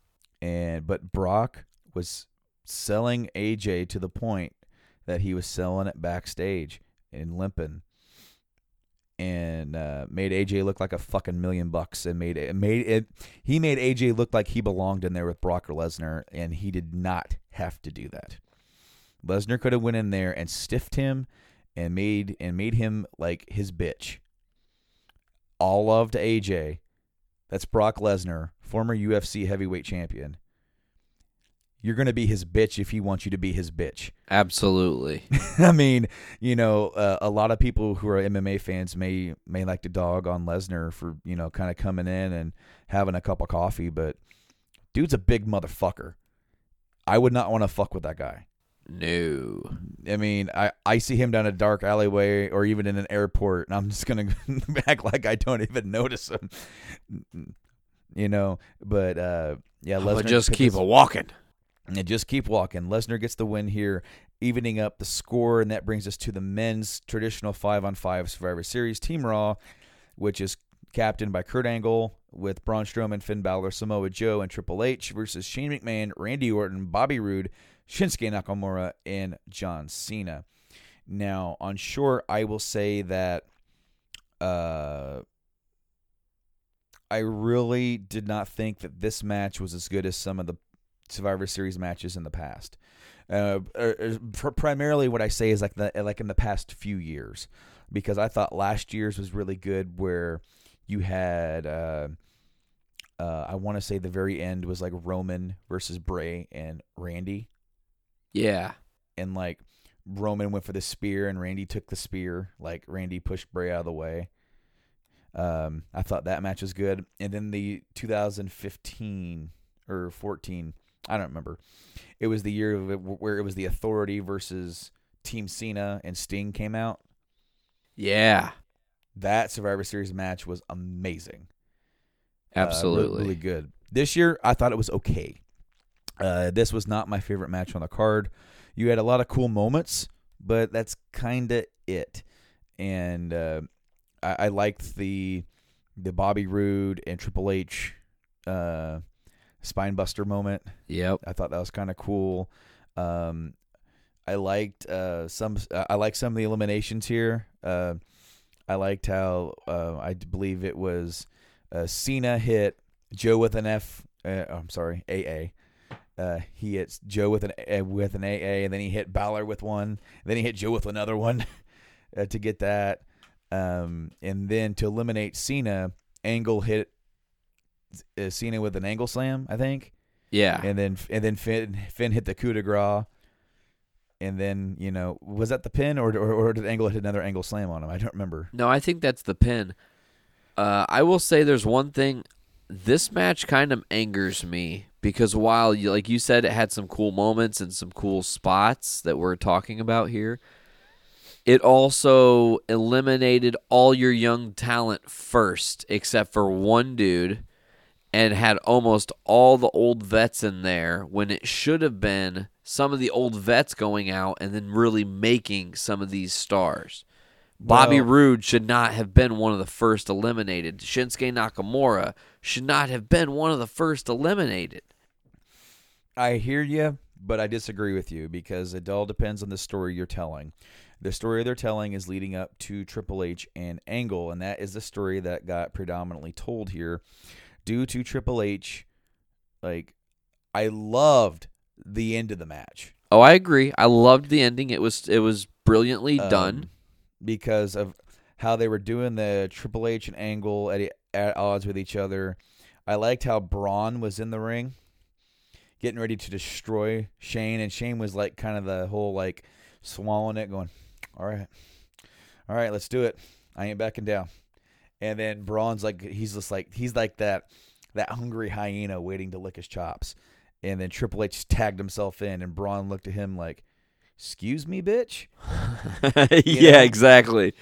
And but Brock was selling AJ to the point that he was selling it backstage in limping, and uh, made AJ look like a fucking million bucks, and made it made it. He made AJ look like he belonged in there with Brock Lesnar, and he did not have to do that. Lesnar could have went in there and stiffed him, and made and made him like his bitch. All love to AJ. That's Brock Lesnar, former UFC heavyweight champion. You're going to be his bitch if he wants you to be his bitch. Absolutely. I mean, you know, uh, a lot of people who are MMA fans may may like to dog on Lesnar for you know kind of coming in and having a cup of coffee, but dude's a big motherfucker. I would not want to fuck with that guy. No. I mean, I, I see him down a dark alleyway or even in an airport, and I'm just gonna act like I don't even notice him. You know, but uh, yeah, Lesnar But just keep a walking. and just keep walking. Lesnar gets the win here, evening up the score, and that brings us to the men's traditional five on five Survivor Series Team Raw, which is captained by Kurt Angle with Braun Strowman, Finn Balor, Samoa Joe, and Triple H versus Shane McMahon, Randy Orton, Bobby Roode, Shinsuke Nakamura, and John Cena. Now, on short, I will say that uh, I really did not think that this match was as good as some of the Survivor Series matches in the past. Uh, er, er, primarily, what I say is like the like in the past few years, because I thought last year's was really good, where you had uh, uh, I want to say the very end was like Roman versus Bray and Randy, Yeah. and like Roman went for the spear and Randy took the spear, like Randy pushed Bray out of the way. Um, I thought that match was good, and then the 2015 or 14, I don't remember. It was the year where it was the Authority versus Team Cena and Sting came out. Yeah. That Survivor Series match was amazing. Uh, Absolutely. really good. This year, I thought it was okay. Uh, this was not my favorite match on the card. You had a lot of cool moments, but that's kind of it. And uh, I, I liked the the Bobby Roode and Triple H uh, spinebuster moment. Yep. I thought that was kind of cool. Um, I liked uh, some. I like some of the eliminations here. Uh, I liked how uh, I believe it was uh, Cena hit Joe with an F. Uh, I'm sorry, AA. Uh, he hits Joe with an uh, with an AA, and then he hit Balor with one. Then he hit Joe with another one uh, to get that. Um, and then to eliminate Cena, Angle hit uh, Cena with an angle slam, I think Yeah. and then and then Finn Finn hit the coup de grace, and then you know was that the pin or or, or did Angle hit another angle slam on him? I don't remember. No, I think that's the pin. Uh, I will say there's one thing. This match kind of angers me because while, you, like you said, it had some cool moments and some cool spots that we're talking about here, it also eliminated all your young talent first, except for one dude, and had almost all the old vets in there when it should have been some of the old vets going out and then really making some of these stars. Bobby Well- Roode should not have been one of the first eliminated. Shinsuke Nakamura should not have been one of the first eliminated. I hear you, but I disagree with you because it all depends on the story you're telling. The story they're telling is leading up to Triple H and Angle, and that is the story that got predominantly told here due to Triple H. Like, I loved the end of the match. Oh, I agree. I loved the ending. It was it was brilliantly um, done. because of how they were doing the Triple H and Angle at, at odds with each other. I liked how Braun was in the ring, getting ready to destroy Shane, and Shane was like kind of the whole like swallowing it, going, "All right, all right, let's do it. I ain't backing down." And then Braun's like, he's just like he's like that that hungry hyena waiting to lick his chops. And then Triple H tagged himself in, and Braun looked at him like, "Excuse me, bitch." yeah, know? exactly.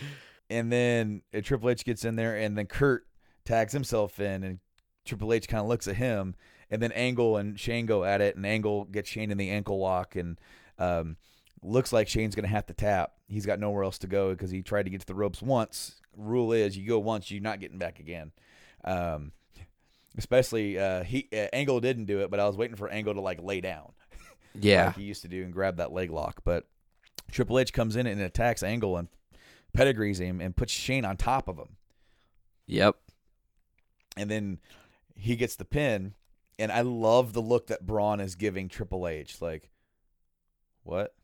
And then uh, Triple H gets in there, and then Kurt tags himself in, and Triple H kind of looks at him, and then Angle and Shane go at it, and Angle gets Shane in the ankle lock, and um, looks like Shane's gonna have to tap. He's got nowhere else to go because he tried to get to the ropes once. Rule is, you go once, you're not getting back again. Um, especially uh, he uh, Angle didn't do it, but I was waiting for Angle to like lay down. Yeah. like he used to do and grab that leg lock. But Triple H comes in and attacks Angle and pedigrees him and puts Shane on top of him, Yep. and then he gets the pin. And I love the look that Braun is giving Triple H. Like, what?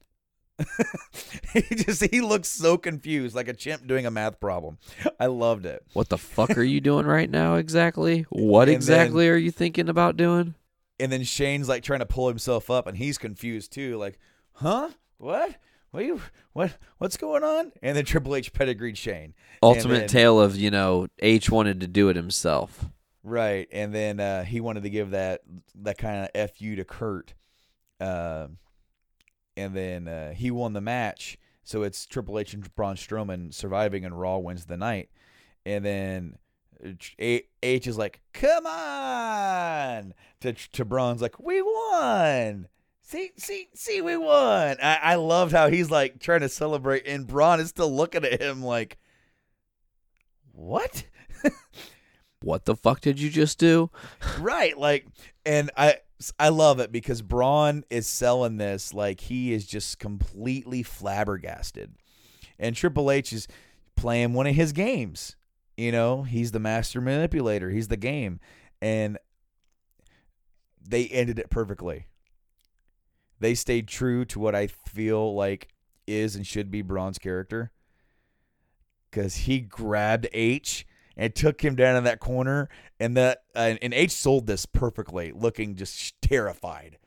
he just he looks so confused, like a chimp doing a math problem. I loved it. What the fuck are you doing right now exactly? What And exactly are you thinking about doing? And then Shane's like trying to pull himself up, and he's confused too. Like, huh? What? What? You, what? What's going on? And then Triple H pedigreed Shane. Ultimate then- tale of, you know, H wanted to do it himself. Right, and then uh, he wanted to give that that kind of fu to Kurt, uh, and then uh, he won the match. So it's Triple H and Braun Strowman surviving, and Raw wins the night. And then H is like, "Come on!" To to Braun's like, "We won." See, see, see, we won. I, I loved how he's like trying to celebrate, and Braun is still looking at him like, "What?" What the fuck did you just do? right like and i i love it because braun is selling this like he is just completely flabbergasted. And triple h is playing one of his games you know? He's the master manipulator. He's the game. And they ended it perfectly. They stayed true to what i feel like is and should be braun's character. Because he grabbed h and took him down in that corner and that uh, and H sold this perfectly, looking just terrified.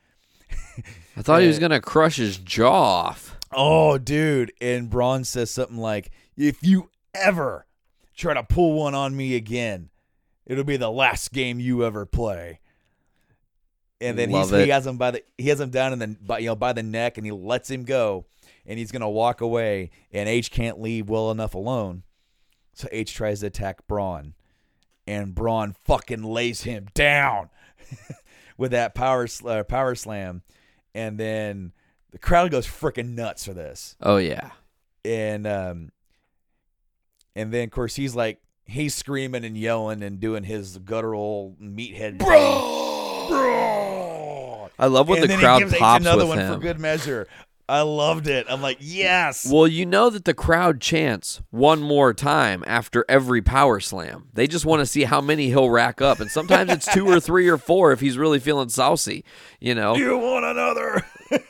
I thought he was going to crush his jaw off. Oh, dude! And Braun says something like, "If you ever try to pull one on me again, it'll be the last game you ever play." And then he's, he has him by the he has him down in the by, you know by the neck, and he lets him go, and he's gonna walk away, and H can't leave well enough alone, so H tries to attack Braun, and Braun fucking lays him down with that power sl- uh, power slam, and then the crowd goes freaking nuts for this, Oh, yeah. and um, and then of course he's like he's screaming and yelling and doing his guttural meathead bro, bro. I love when and the crowd he gives H pops another with one him. for good measure. I loved it. I'm like, yes. Well, you know that the crowd chants one more time after every power slam. They just want to see how many he'll rack up. And sometimes it's two or three or four if he's really feeling saucy, you know? you want another?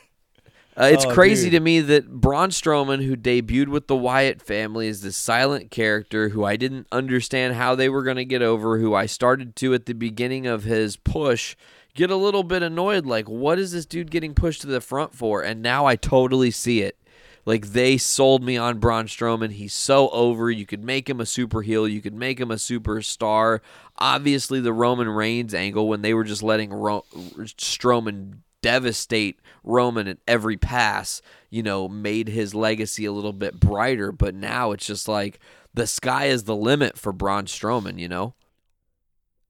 Uh, it's Oh, crazy dude. to me that Braun Strowman, who debuted with the Wyatt family, is this silent character who I didn't understand how they were going to get over, who I started to at the beginning of his push get a little bit annoyed. Like, what is this dude getting pushed to the front for? And now I totally see it. Like, they sold me on Braun Strowman. He's so over. You could make him a super heel, you could make him a superstar. Obviously, the Roman Reigns angle when they were just letting Ro- Strowman devastate Roman at every pass, you know, made his legacy a little bit brighter. But now it's just like the sky is the limit for Braun Strowman, you know?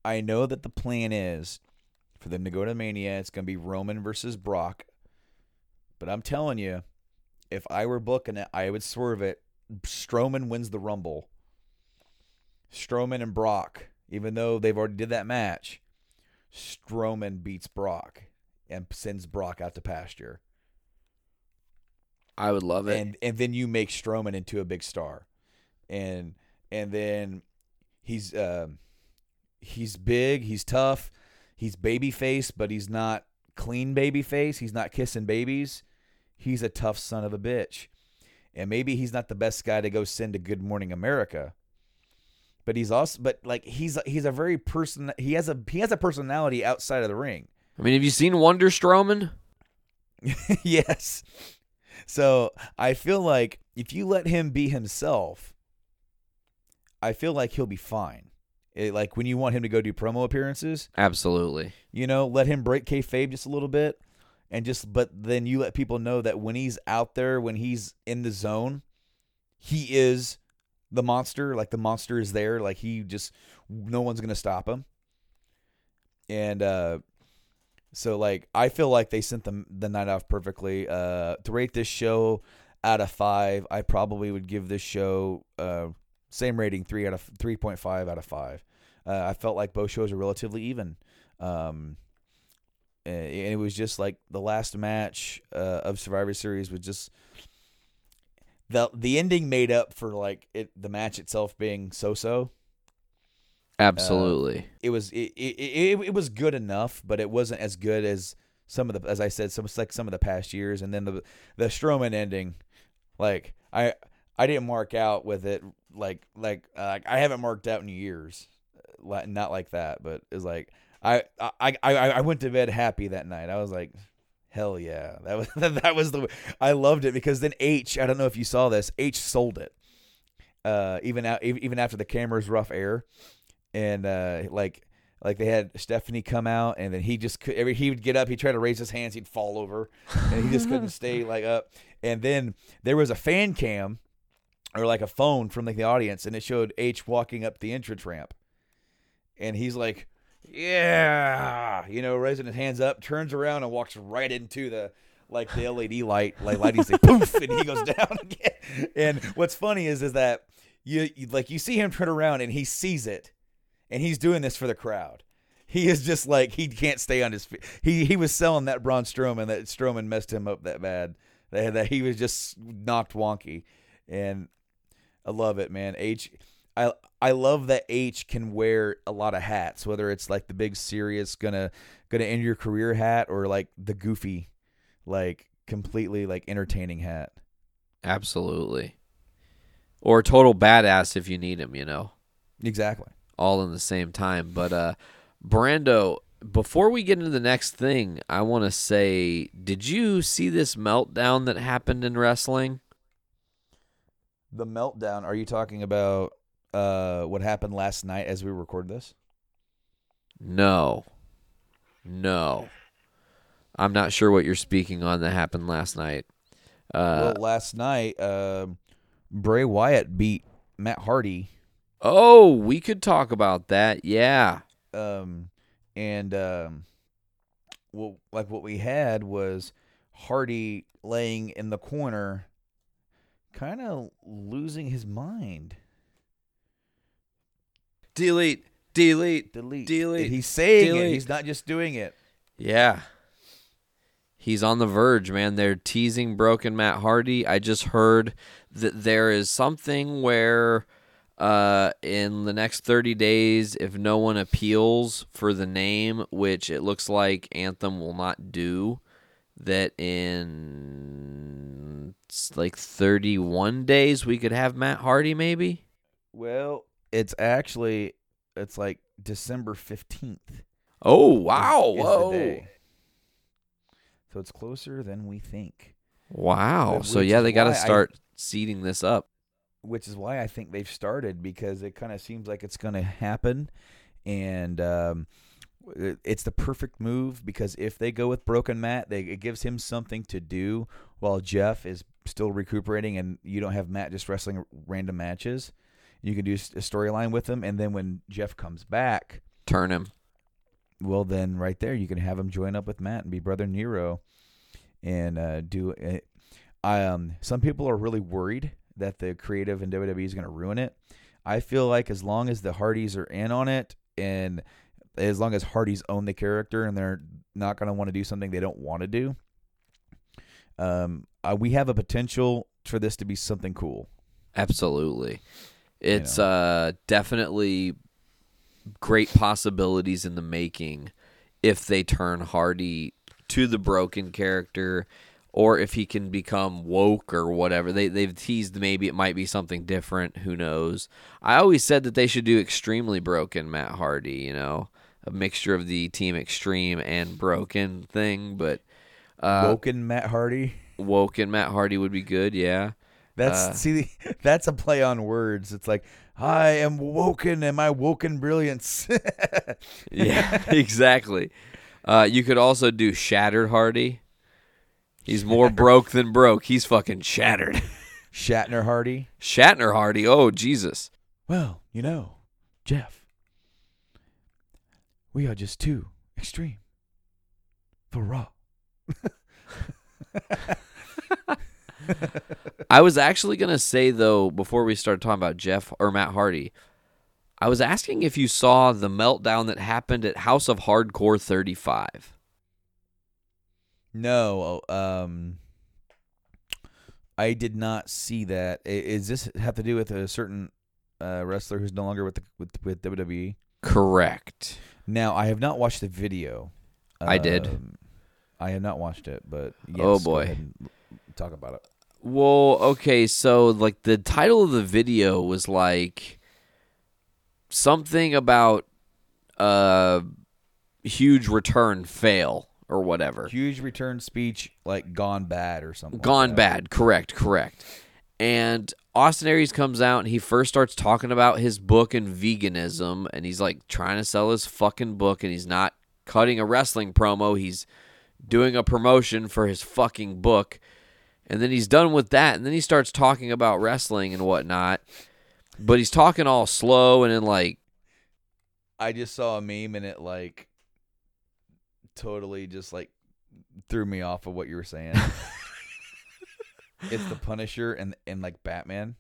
I know that the plan is for them to go to Mania. It's going to be Roman versus Brock. But I'm telling you, if I were booking it, I would swerve it. Strowman wins the Rumble. Strowman and Brock, even though they've already did that match, Strowman beats Brock and sends Brock out to pasture. I would love it. and and then you make Strowman into a big star, and and then he's um he's big, he's tough, he's baby face, but he's not clean baby face. He's not kissing babies. He's a tough son of a bitch, and maybe he's not the best guy to go send to Good Morning America. But he's also, but like he's he's a very person. He has a he has a personality outside of the ring. I mean, have you seen Wonder Strowman? yes. So I feel like if you let him be himself, I feel like he'll be fine. It, like when you want him to go do promo appearances, Absolutely. you know, let him break kayfabe just a little bit, and just but then you let people know that when he's out there, when he's in the zone, he is the monster. Like the monster is there. Like he just no one's gonna stop him. And uh so like I feel like they sent them the night off perfectly. Uh to rate this show out of five, I probably would give this show uh same rating, three out of three point five out of five. Uh, I felt like both shows were relatively even. Um and it was just like the last match uh, of Survivor Series was just the the ending made up for like it the match itself being so so. Absolutely. It was it, it it it was good enough, but it wasn't as good as some of the as I said some like some of the past years. And then the the Strowman ending, like I I didn't mark out with it like like uh, I haven't marked out in years, Like- not like that, but it's like I I I I went to bed happy that night. I was like. Hell yeah, that was that was the I loved it because then H I don't know if you saw this H sold it, uh even out even after the camera's rough air, and uh like like they had Stephanie come out and then he just could every he would get up he'd try to raise his hands he'd fall over and he just couldn't stay like up and then there was a fan cam or like a phone from like the audience and it showed H walking up the entrance ramp and he's like yeah you know raising his hands up turns around and walks right into the like the LED light like lighting say poof and he goes down again and what's funny is is that you, you like you see him turn around and he sees it and he's doing this for the crowd. He is just like he can't stay on his feet. He he was selling that Braun Strowman that Strowman messed him up that bad that, that he was just knocked wonky, and I love it, man. H, I I love that H can wear a lot of hats, whether it's like the big serious gonna gonna end your career hat or like the goofy, like completely like entertaining hat. Absolutely. Or total badass if you need him, you know. Exactly. all in the same time. But uh Brando, before we get into the next thing, I want to say, did you see this meltdown that happened in wrestling? The meltdown. Are you talking about uh, what happened last night as we record this? No. No. I'm not sure what you're speaking on that happened last night. Uh, well, last night, um Bray Wyatt beat Matt Hardy, oh, we could talk about that. Yeah. um, and um, well, like what we had was Hardy laying in the corner, kind of losing his mind. Delete. Delete. Delete. Delete. He's saying it. Delete. He's not just doing it. Yeah. He's on the verge, man. They're teasing broken Matt Hardy. I just heard that there is something where uh, in the next 30 days, if no one appeals for the name, which it looks like Anthem will not do, that in like 31 days we could have Matt Hardy maybe? Well, it's actually it's like December fifteenth. Oh, wow. is the Whoa. So it's closer than we think. Wow. So yeah, they got to why I- start seeding this up. Which is why I think they've started because it kind of seems like it's going to happen, and um, it's the perfect move because if they go with Broken Matt, they, it gives him something to do while Jeff is still recuperating, and you don't have Matt just wrestling random matches. You can do a storyline with him, and then when Jeff comes back, Turn him. well then right there you can have him join up with Matt and be brother Nero and uh, do it. I um some people are really worried that the creative in WWE is going to ruin it. I feel like as long as the Hardys are in on it and as long as Hardys own the character and they're not going to want to do something they don't want to do, um, uh, we have a potential for this to be something cool. Absolutely. It's uh definitely great possibilities in the making if they turn Hardy to the broken character or if he can become woke or whatever. They they've teased maybe it might be something different, who knows. I always said that they should do extremely broken Matt Hardy, you know, a mixture of the team extreme and broken thing, but uh Woken Matt Hardy. woken Matt Hardy would be good, yeah. That's Uh, see, that's a play on words. It's like I am woken, and my woken brilliance. Yeah, exactly. Uh, you could also do Shattered Hardy. He's more broke than broke. He's fucking shattered. Shatner Hardy. Shatner Hardy. Oh Jesus. Well, you know, Jeff, we are just too extreme for Raw. I was actually gonna say though before we started talking about Jeff or Matt Hardy, I was asking if you saw the meltdown that happened at House of Hardcore 35. No, um, I did not see that. I- this have to do with a certain uh, wrestler who's no longer with the with, with WWE? Correct. Now, I have not watched the video. I did. Um, I have not watched it, but yes, Oh, boy. talk about it. Well, okay, so like the title of the video was like something about uh huge return fail or whatever. Huge return speech, like gone bad or something. like Gone that. bad. Correct, correct. And Austin Aries comes out and he first starts talking about his book and veganism and he's like trying to sell his fucking book and he's not cutting a wrestling promo, he's doing a promotion for his fucking book. And then he's done with that and then he starts talking about wrestling and whatnot. But he's talking all slow and then like I just saw a meme and it like totally just like threw me off of what you were saying. it's the Punisher and and like Batman.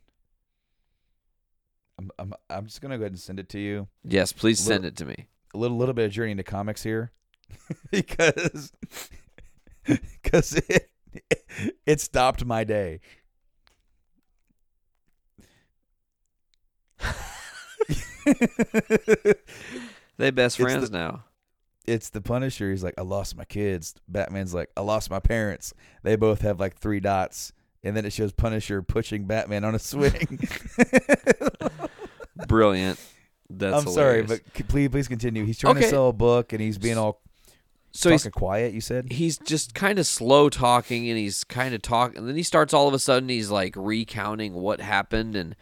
I'm I'm I'm just gonna go ahead and send it to you. Yes, please send it to me. A little little bit of journey into comics here, because because it it stopped my day. They best friends the- now. it's the Punisher. He's like, I lost my kids. Batman's like, I lost my parents. They both have like three dots. And then it shows Punisher pushing Batman on a swing. Brilliant. That's I'm sorry, but please, please continue. He's trying Okay. to sell a book, and he's being all so he's quiet. You said he's just kind of slow talking and he's kind of talking and then he starts all of a sudden he's like recounting what happened and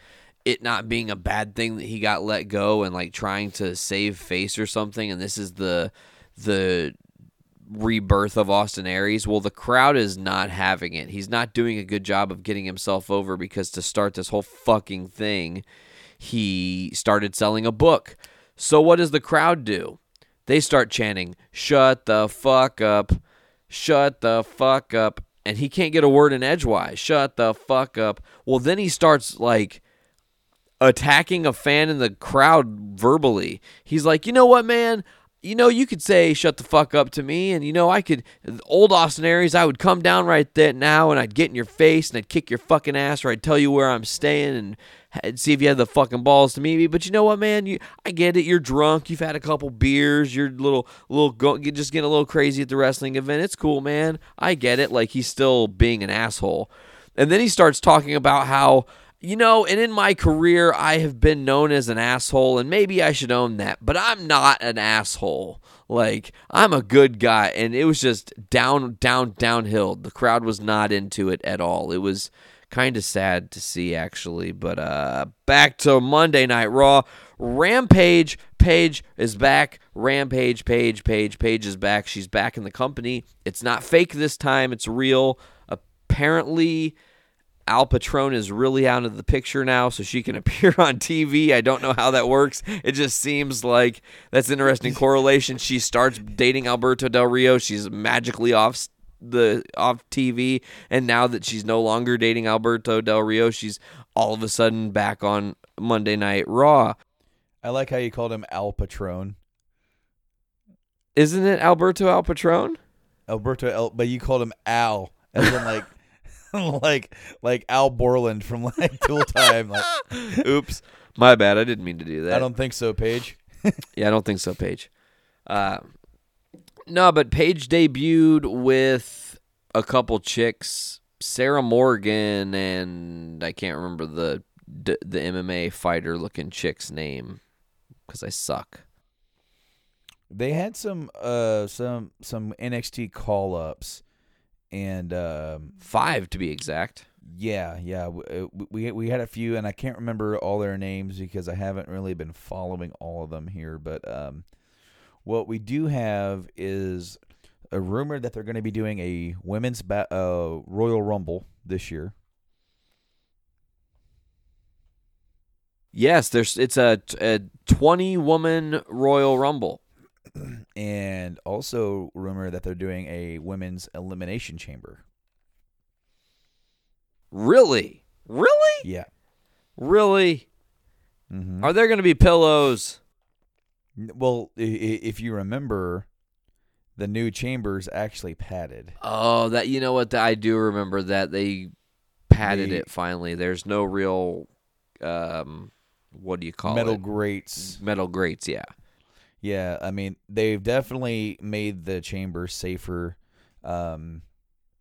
it not being a bad thing that he got let go and like trying to save face or something and this is the the rebirth of Austin Aries. Well, the crowd is not having it. He's not doing a good job of getting himself over because to start this whole fucking thing, he started selling a book. So what does the crowd do? They start chanting, "Shut the fuck up. Shut the fuck up." And he can't get a word in edgewise. Shut the fuck up. Well, then he starts like attacking a fan in the crowd verbally. He's like, you know what, man? You know, you could say "shut the fuck up" to me, and you know, I could. Old Austin Aries, I would come down right there now, and I'd get in your face, and I'd kick your fucking ass, or I'd tell you where I'm staying, and and see if you had the fucking balls to meet me. But you know what, man? You, I get it. You're drunk. You've had a couple beers. You're little, little, go, you're just getting a little crazy at the wrestling event. It's cool, man. I get it. Like he's still being an asshole, and then he starts talking about how you know, and in my career, I have been known as an asshole, and maybe I should own that, but I'm not an asshole. Like, I'm a good guy, and it was just down, down, downhill. The crowd was not into it at all. It was kind of sad to see, actually. But uh back to Monday Night Raw. Rampage Paige is back. Rampage Paige Paige Paige is back. She's back in the company. It's not fake this time. It's real. Apparently, Al Patron is really out of the picture now, so she can appear on TV. I don't know how that works. It just seems like that's an interesting correlation. She starts dating Alberto Del Rio. She's magically off the off TV, and now that she's no longer dating Alberto Del Rio, she's all of a sudden back on Monday Night Raw. I like how you called him Al Patron, Isn't it Alberto Al Patron? Alberto El, but you called him Al, as in like, like, like Al Borland from like Tool Time. Like, Oops, my bad. I didn't mean to do that. I don't think so, Paige. Yeah, I don't think so, Paige. Uh, no, but Paige debuted with a couple chicks, Sarah Morgan, and I can't remember the the, the MMA fighter looking chick's name because I suck. They had some uh some some NXT call ups, and um, Five to be exact. yeah, yeah, w- uh, we we had a few, and I can't remember all their names because I haven't really been following all of them here. But um, what we do have is a rumor that they're going to be doing a women's ba- uh, Royal Rumble this year. Yes, there's it's a, a twenty woman Royal Rumble. and also rumor that they're doing a women's elimination chamber. Really, really, Yeah. really. Mm-hmm. Are there going to be pillows? Well, if you remember, the new chamber's actually padded. Oh, that you know what? I do remember that they padded They- it finally. There's no real, um, what do you call Metal it? Metal grates. Metal grates. Yeah. Yeah, I mean they've definitely made the chamber safer, um,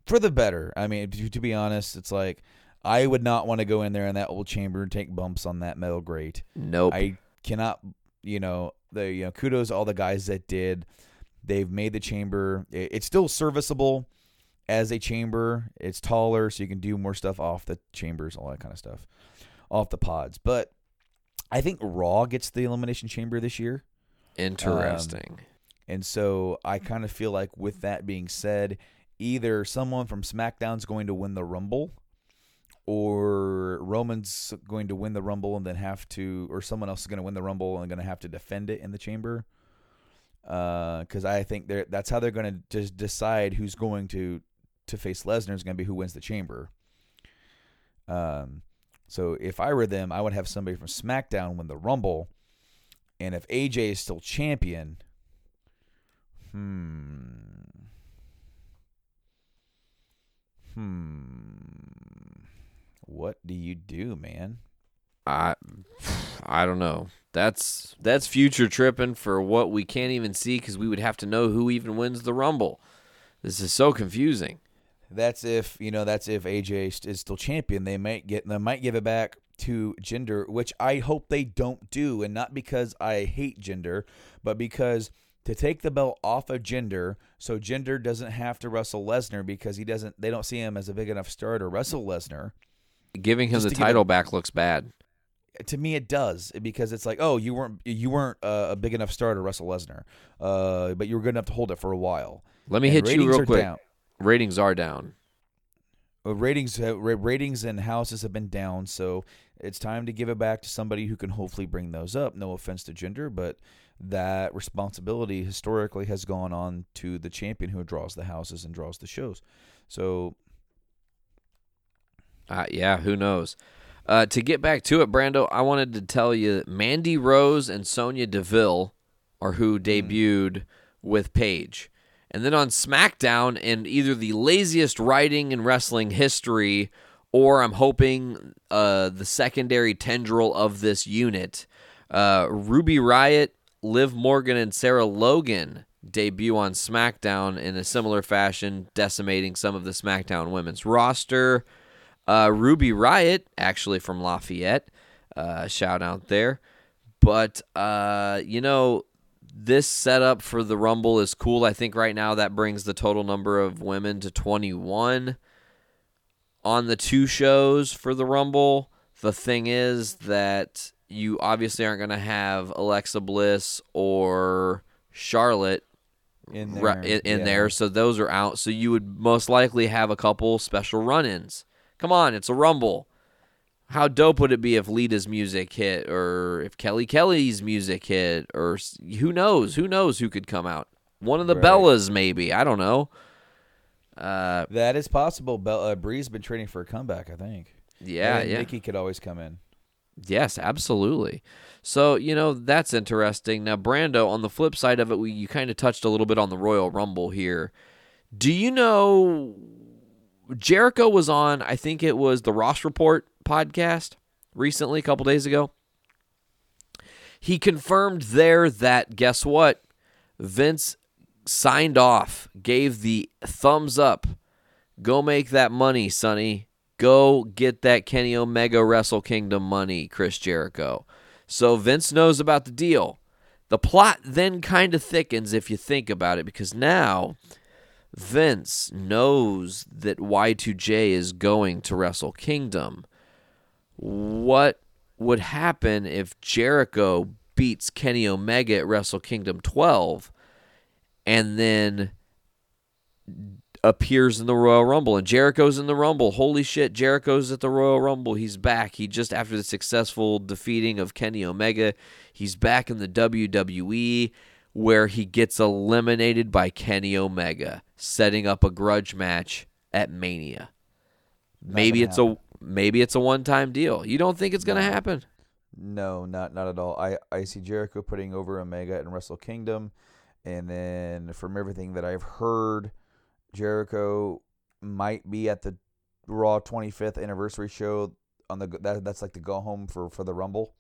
for the better. I mean, to, to be honest, it's like I would not want to go in there in that old chamber and take bumps on that metal grate. Nope. I cannot, you know, the you know, kudos to all the guys that did. They've made the chamber. it- It's still serviceable as a chamber. It's taller, so you can do more stuff off the chambers, all that kind of stuff, off the pods. But I think Raw gets the elimination chamber this year. Interesting. And so I kind of feel like, with that being said, either someone from SmackDown's going to win the Rumble, or Roman's going to win the Rumble and then have to, or someone else is going to win the Rumble and going to have to defend it in the chamber. Because I think they're, that's how they're going to just decide who's going to to face Lesnar is going to be who wins the chamber. Um, so if I were them, I would have somebody from SmackDown win the Rumble, and if AJ is still champion, hmm, hmm, what do you do, man? I I don't know. That's that's future tripping for what we can't even see because we would have to know who even wins the Rumble. This is so confusing. That's if you know. That's if AJ is still champion. They might get. They might give it back to Jinder, which I hope they don't do, and not because I hate Jinder, but because to take the belt off of Jinder, so Jinder doesn't have to wrestle Lesnar because he doesn't. They don't see him as a big enough star to wrestle Lesnar. Giving him Just the title him- back looks bad. To me, it does because it's like, oh, you weren't you weren't uh, a big enough star to wrestle Lesnar, uh, but you were good enough to hold it for a while. Let me And hit you ratings real are quick. down. Ratings are down. Uh, ratings uh, ra- ratings and houses have been down, so it's time to give it back to somebody who can hopefully bring those up. No offense to Jinder, but that responsibility historically has gone on to the champion who draws the houses and draws the shows. So Uh, yeah, who knows? Uh, to get back to it, Brando, I wanted to tell you that Mandy Rose and Sonya Deville are who debuted with Paige. And then on SmackDown, in either the laziest writing in wrestling history, or I'm hoping uh, the secondary tendril of this unit, uh, Ruby Riot, Liv Morgan, and Sarah Logan debut on SmackDown in a similar fashion, decimating some of the SmackDown women's roster. Uh, Ruby Riot, actually from Lafayette, uh, shout out there. But uh, you know, this setup for the Rumble is cool. I think right now that brings the total number of women to 21 on the two shows for the Rumble. The thing is that you obviously aren't going to have Alexa Bliss or Charlotte in there, in, in yeah. there, so those are out. So you would most likely have a couple special run-ins. Come on, it's a Rumble. How dope would it be if Lita's music hit, or if Kelly Kelly's music hit, or who knows? Who knows who could come out? One of the Right. Bellas, maybe. I don't know. Uh, that is possible. Bel- uh, Bree's been training for a comeback, I think. yeah, and yeah. Nikki could always come in. Yes, absolutely. So, you know, that's interesting. Now, Brando, on the flip side of it, we, you kind of touched a little bit on the Royal Rumble here. Do you know Jericho was on, I think it was the Ross Report podcast recently, a couple days ago? He confirmed there that, guess what? Vince signed off, gave the thumbs up. Go make that money, Sonny. Go get that Kenny Omega Wrestle Kingdom money, Chris Jericho. So Vince knows about the deal. The plot then kind of thickens if you think about it because now Vince knows that Y2J is going to Wrestle Kingdom. What would happen if Jericho beats Kenny Omega at Wrestle Kingdom 12 and then appears in the Royal Rumble and Jericho's in the Rumble. Holy shit, Jericho's at the Royal Rumble. He's back. He just after the successful defeating of Kenny Omega, he's back in the WWE where he gets eliminated by Kenny Omega, setting up a grudge match at Mania. Maybe it's a maybe it's a one-time deal. You don't think it's going to happen? No, not not at all. I, I see Jericho putting over Omega in Wrestle Kingdom, And then from everything that I've heard, Jericho might be at the Raw 25th anniversary show on the that, that's like the go home for for the Rumble.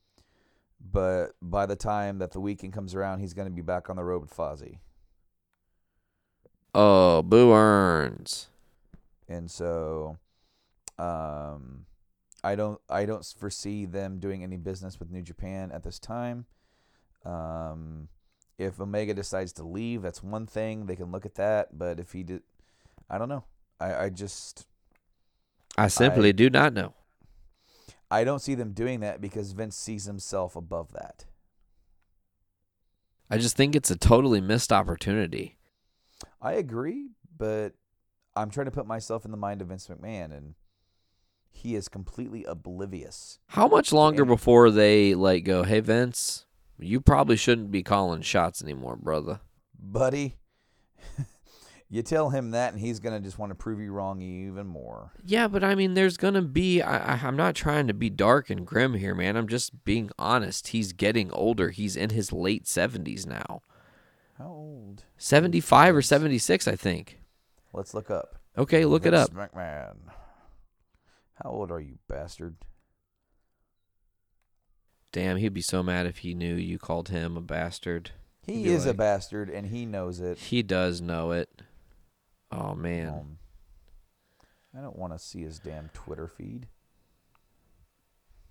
But by the time that the weekend comes around, he's going to be back on the road with Fozzy. Oh, Boo Earns. and so um I don't I don't foresee them doing any business with New Japan at this time. Um if Omega decides to leave, that's one thing. They can look at that, but if he did I don't know. I I just I simply I- do not know. I don't see them doing that because Vince sees himself above that. I just think it's a totally missed opportunity. I agree, but I'm trying to put myself in the mind of Vince McMahon and he is completely oblivious. How much longer before they like go, "Hey Vince, you probably shouldn't be calling shots anymore, brother." Buddy, you tell him that and he's going to just want to prove you wrong even more. Yeah, but I mean, there's gonna be. I, I, I'm not trying to be dark and grim here, man. I'm just being honest. He's getting older. He's in his late 70s now. How old? 75 or 76, I think. Let's look up. Okay, look it up. McMahon. How old are you, bastard? Damn, he'd be so mad if he knew you called him a bastard. He is a bastard and he knows it. He does know it. Oh man. Um, I don't want to see his damn Twitter feed.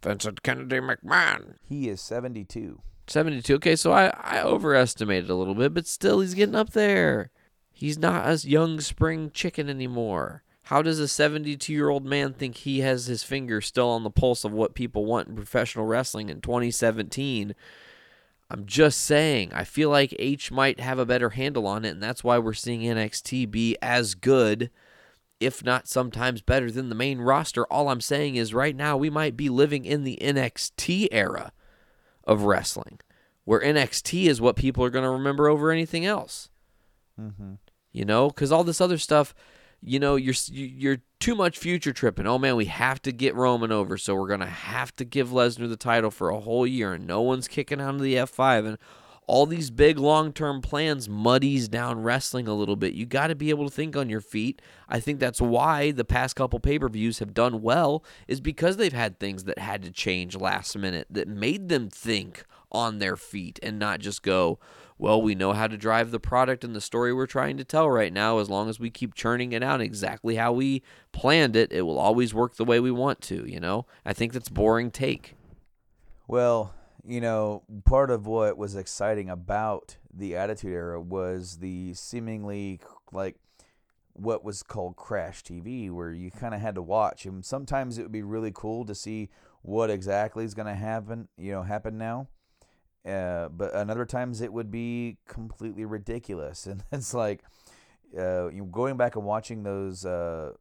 Vincent Kennedy McMahon. He is 72. 72. Okay, so I, I overestimated a little bit, but still, he's getting up there. He's not a young spring chicken anymore. How does a 72 year old man think he has his finger still on the pulse of what people want in professional wrestling in 2017? I'm just saying, I feel like H might have a better handle on it, and that's why we're seeing NXT be as good, if not sometimes better than the main roster. All I'm saying is, right now, we might be living in the NXT era of wrestling, where NXT is what people are going to remember over anything else. Mm-hmm. You know, because all this other stuff, you know, you're you're too much future tripping. Oh man, we have to get Roman over, so we're gonna have to give Lesnar the title for a whole year, and no one's kicking out of the F5, and all these big long term plans muddies down wrestling a little bit. You got to be able to think on your feet. I think that's why the past couple pay per views have done well, is because they've had things that had to change last minute that made them think on their feet and not just go, well, we know how to drive the product and the story we're trying to tell right now. As long as we keep churning it out exactly how we planned it, it will always work the way we want to, you know? I think that's boring take. Well, you know, part of what was exciting about the Attitude Era was the seemingly like what was called crash TV, where you kind of had to watch, and sometimes it would be really cool to see what exactly is going to happen, you know, happen now. Uh, but another times it would be completely ridiculous, and it's like, uh, you going back and watching those, uh,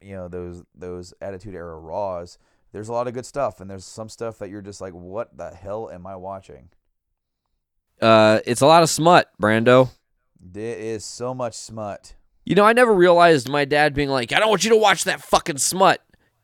you know, those those Attitude Era Raws there's a lot of good stuff and there's some stuff that you're just like what the hell am i watching Uh, it's a lot of smut, Brando. there is so much smut You know, I never realized my dad being like, I don't want you to watch that fucking smut.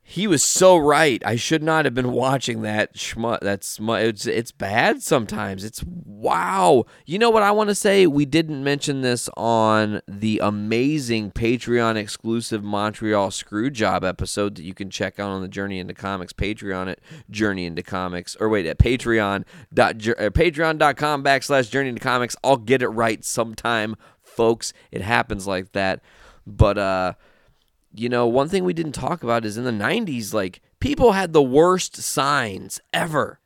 He was so right. I should not have been watching that schmut. That smut. It's it's bad sometimes. It's wow. You know what I want to say? We didn't mention this on the amazing Patreon exclusive Montreal Screwjob episode that you can check out on the Journey into Comics Patreon at Journey into Comics or wait at Patreon dot uh, Patreon.com backslash Journey into Comics. I'll get it right sometime, folks. It happens like that. But uh you know, one thing we didn't talk about is in the 90s, like, people had the worst signs ever.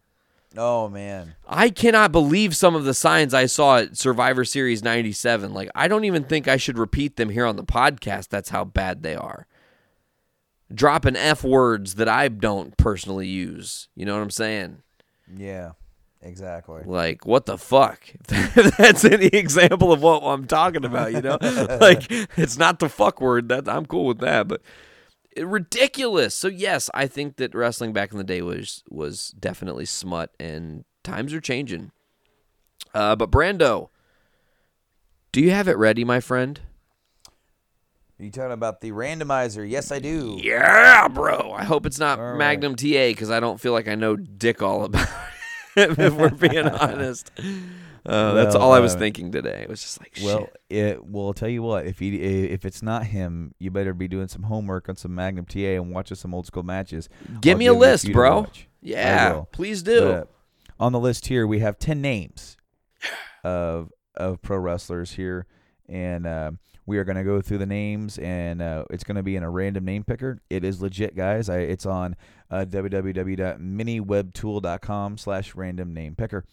oh man I cannot believe some of the signs I saw at Survivor Series 97. Like, I don't even think I should repeat them here on the podcast. That's how bad they are. Dropping F words that I don't personally use. You know what I'm saying? yeah exactly Like, what the fuck? That's any example of what I'm talking about, you know? like, it's not the fuck word. That I'm cool with that, but it, ridiculous. So yes, I think that wrestling back in the day was was definitely smut, and times are changing. Uh, but Brando, do you have it ready, my friend? Are you talking about the randomizer yes i do Yeah, bro. I hope it's not right. Magnum TA because I don't feel like I know dick all about it. if we're being honest. Uh, that's Well, all I was uh, thinking today. It was just like, Well, shit. it well I'll tell you what. If he if it's not him, you better be doing some homework on some Magnum TA and watching some old school matches. give I'll me a list, bro. Yeah, please do. But on the list here, we have ten names of of pro wrestlers here, and uh, we are going to go through the names, and uh, it's going to be in a random name picker. It is legit, guys. I, it's on uh, www.miniwebtool.com slash random name picker.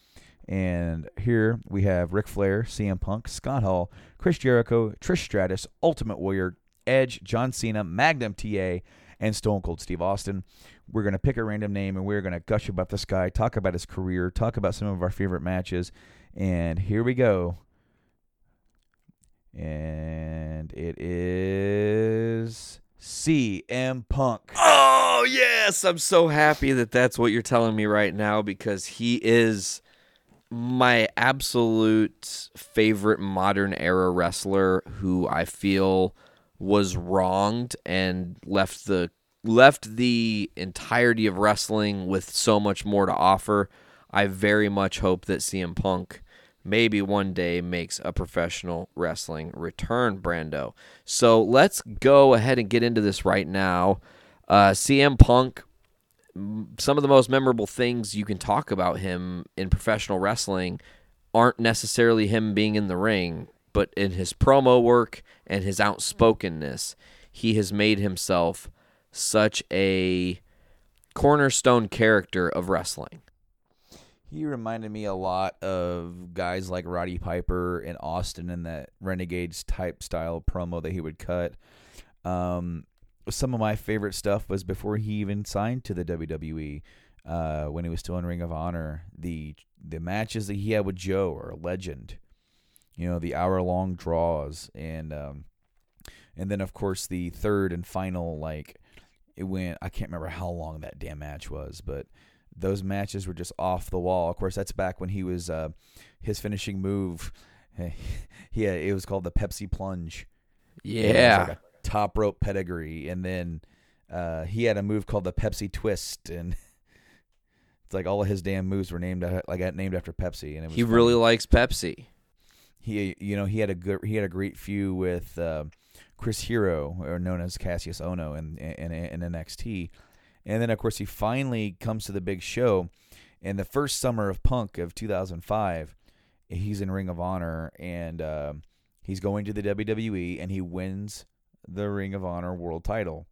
And here we have Ric Flair, CM Punk, Scott Hall, Chris Jericho, Trish Stratus, Ultimate Warrior, Edge, John Cena, Magnum TA, and Stone Cold Steve Austin. We're going to pick a random name and we're going to gush about this guy, talk about his career, talk about some of our favorite matches. And here we go. And it is CM Punk. Oh, yes. I'm so happy that that's what you're telling me right now because he is my absolute favorite modern era wrestler who I feel was wronged and left the left the entirety of wrestling with so much more to offer. I very much hope that CM Punk maybe one day makes a professional wrestling return, Brando. So let's go ahead and get into this right now. Uh, CM Punk, some of the most memorable things you can talk about him in professional wrestling aren't necessarily him being in the ring, but in his promo work and his outspokenness, he has made himself such a cornerstone character of wrestling. He reminded me a lot of guys like Roddy Piper and Austin in that Renegades type style promo that he would cut. Um, some of my favorite stuff was before he even signed to the WWE, uh, when he was still in Ring of Honor. The the matches that he had with Joe are a legend. You know, the hour long draws and um, and then of course the third and final like it went. I can't remember how long that damn match was, but those matches were just off the wall. Of course, that's back when he was uh, his finishing move. yeah, it was called the Pepsi Plunge. Yeah. like top rope pedigree, and then uh, he had a move called the Pepsi Twist, and it's like all of his damn moves were named a- like named after Pepsi, and it was he funny. really likes Pepsi. he you know he had a good he had a great feud with uh, Chris Hero, or known as Kassius Ohno, in, in in NXT, and then of course he finally comes to the big show, in the first summer of Punk of 2005, he's in Ring of Honor and uh, he's going to the WWE and he wins the Ring of Honor World Title,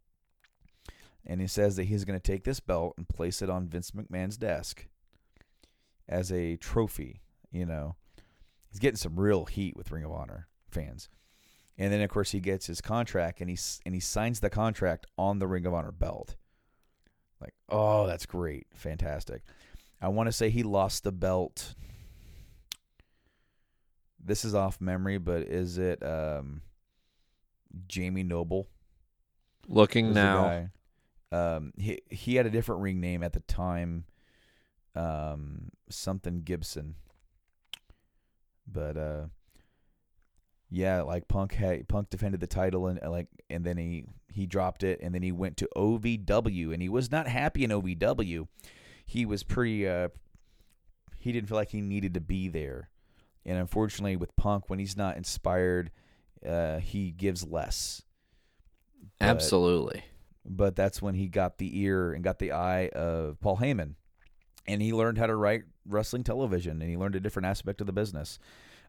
and he says that he's going to take this belt and place it on Vince McMahon's desk as a trophy, you know he's getting some real heat with Ring of Honor fans. And then of course he gets his contract and he and he signs the contract on the Ring of Honor belt. Like, oh, that's great. Fantastic. I want to say he lost the belt. This is off memory, but is it um Jamie Noble? Looking now. Um he he had a different ring name at the time. Um something Gibson. But uh yeah, like Punk had Punk defended the title and like and then he he dropped it and then he went to OVW and he was not happy in OVW. He was pretty uh he didn't feel like he needed to be there. And unfortunately with Punk when he's not inspired, uh he gives less. But- Absolutely. but that's when he got the ear and got the eye of Paul Heyman. And he learned how to write wrestling television and he learned a different aspect of the business.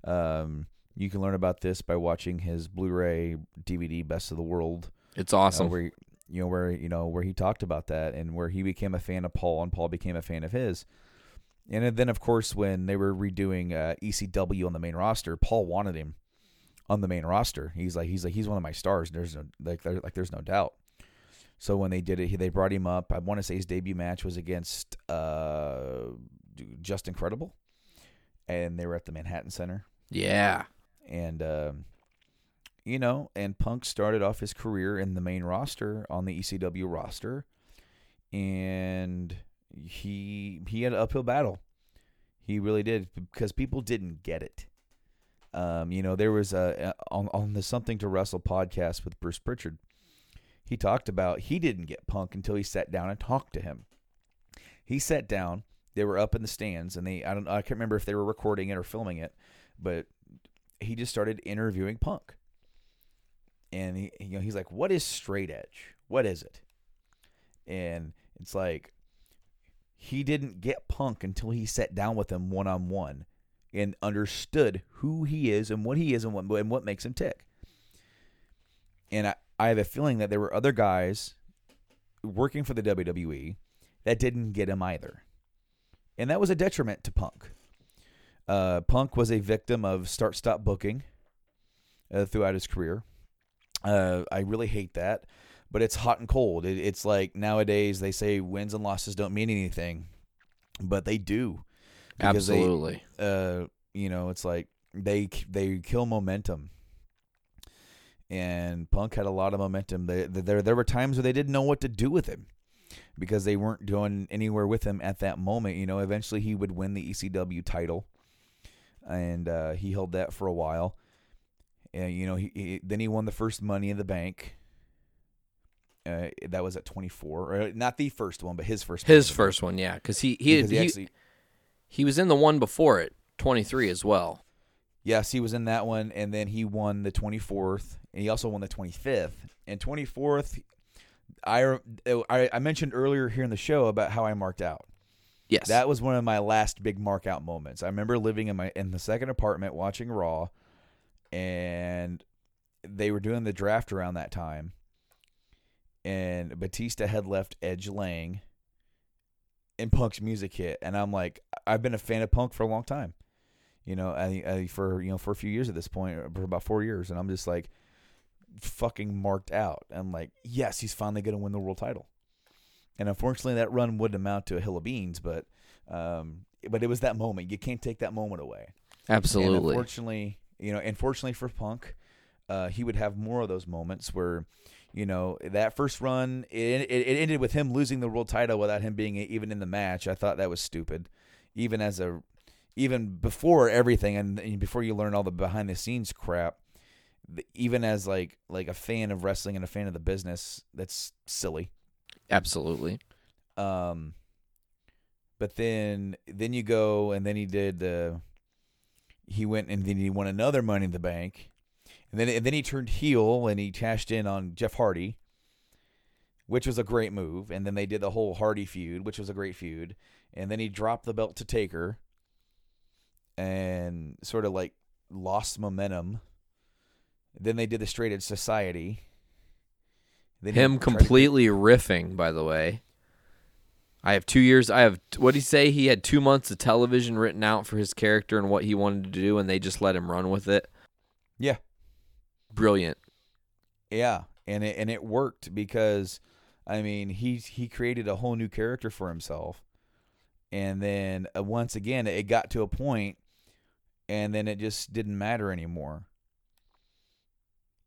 Um, you can learn about this by watching his Blu-ray DVD Best of the World It's awesome. where you know where you know where he talked about that and where he became a fan of Paul and Paul became a fan of his. And then of course when they were redoing uh, ECW on the main roster, Paul wanted him on the main roster. He's like he's like he's one of my stars. There's no like there, like there's no doubt. So when they did it, he, they brought him up. I want to say his debut match was against uh, Justin Credible, and they were at the Manhattan Center yeah. and um, you know, and Punk started off his career in the main roster on the ECW roster, and he he had an uphill battle. He really did because people didn't get it. Um, you know, there was a on on the Something to Wrestle podcast with Bruce Pritchard. He talked about he didn't get Punk until he sat down and talked to him. He sat down. they were up in the stands, and they I don't I can't remember if they were recording it or filming it, but he just started interviewing Punk, and he you know he's like, "What is straight edge? What is it?" And it's like he didn't get Punk until he sat down with him one on one and understood who he is and what he is and what and what makes him tick. And I, I have a feeling that there were other guys working for the WWE that didn't get him either. And that was a detriment to Punk. Uh, Punk was a victim of start stop booking uh, throughout his career. Uh, I really hate that, but it's hot and cold. It, it's like nowadays they say wins and losses don't mean anything, but they do. because they- Absolutely. uh, you know, it's like they they kill momentum. And Punk had a lot of momentum. They, there there were times where they didn't know what to do with him because they weren't doing anywhere with him at that moment. You know, eventually he would win the ECW title, and uh, he held that for a while. And you know, he, he then he won the first Money in the Bank. Uh, that was at 24, or not the first one, but his first. His first one, yeah, because he he, Because he, he actually he was in the one before it, 23 as well. Yes, he was in that one, and then he won the 24th, and he also won the 25th. And 24th, I, I I mentioned earlier here in the show about how I marked out. Yes. That was one of my last big mark out moments. I remember living in my in the second apartment watching Raw, and they were doing the draft around that time, and Batista had left Edge laying, and Punk's music hit, and I'm like, I've been a fan of Punk for a long time, you know, I, I for you know for a few years at this point, for about four years, and I'm just like, fucking marked out. I'm like, yes, he's finally gonna win the world title. And unfortunately, that run wouldn't amount to a hill of beans, but um, but it was that moment. You can't take that moment away. And Absolutely. unfortunately, you know, unfortunately for Punk, uh, he would have more of those moments where, you know, that first run it, it, it ended with him losing the world title without him being even in the match. I thought that was stupid, even as a, even before everything and, and before you learn all the behind the scenes crap. Even as like like a fan of wrestling and a fan of the business, that's silly. Absolutely. Um, but then then you go and then he did the he went and then he won another Money in the Bank, and then and then he turned heel and he cashed in on Jeff Hardy, which was a great move. And then they did the whole Hardy feud, which was a great feud. And then he dropped the belt to Taker, and sort of like lost momentum. Then they did the Straight Edge Society. Then Him tried to- completely riffing, by the way. I have two years. I have what did he say? He had two months of television written out for his character and what he wanted to do, and they just let him run with it. Yeah. Brilliant. Yeah, and it and it worked because I mean he he created a whole new character for himself, and then uh, once again it got to a point, and then it just didn't matter anymore.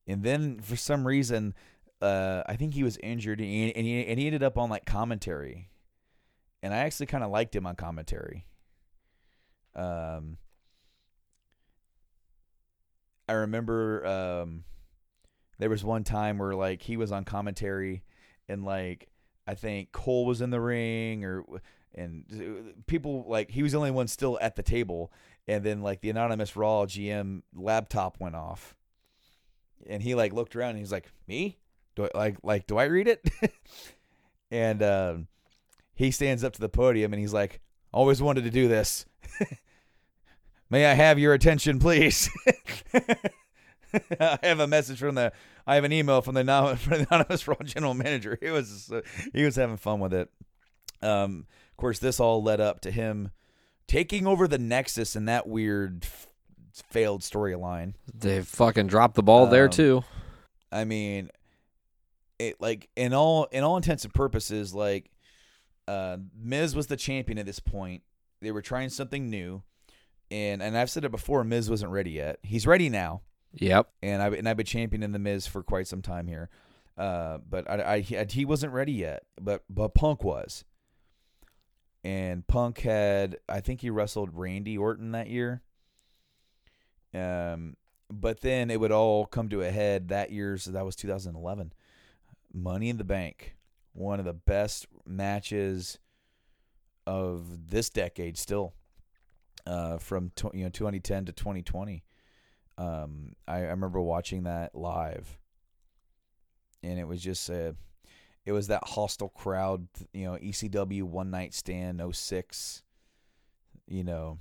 And then for some reason, uh, I think he was injured, and he, and he and he ended up on like commentary, and I actually kind of liked him on commentary. Um, I remember um, there was one time where like he was on commentary, and like I think Cole was in the ring, or and people like he was the only one still at the table, and then like the anonymous Raw GM laptop went off, and he like looked around and he's like, "Me? Do I like like do I read it?" and um, he stands up to the podium and he's like, "Always wanted to do this." May I have your attention, please? I have a message from the. I have an email from the anon- from the anonymous raw general manager. He was uh, he was having fun with it. Um, of course, this all led up to him taking over the Nexus in that weird f- failed storyline. They fucking dropped the ball there Um, too. I mean, it like in all in all intents and purposes, like uh, Miz was the champion at this point. They were trying something new, and and I've said it before. Miz wasn't ready yet. He's ready now, Yep. and I and I've been championing the Miz for quite some time here. Uh, but I, I he- he wasn't ready yet. But but Punk was, and Punk had I think he wrestled Randy Orton that year. Um, but then it would all come to a head that year's that was 2011. Money in the Bank, one of the best matches of this decade still. Uh, from tw- you know 2010 to 2020. Um, I, I remember watching that live, and it was just a, it was that hostile crowd. You know, ECW One Night Stand 06. You know,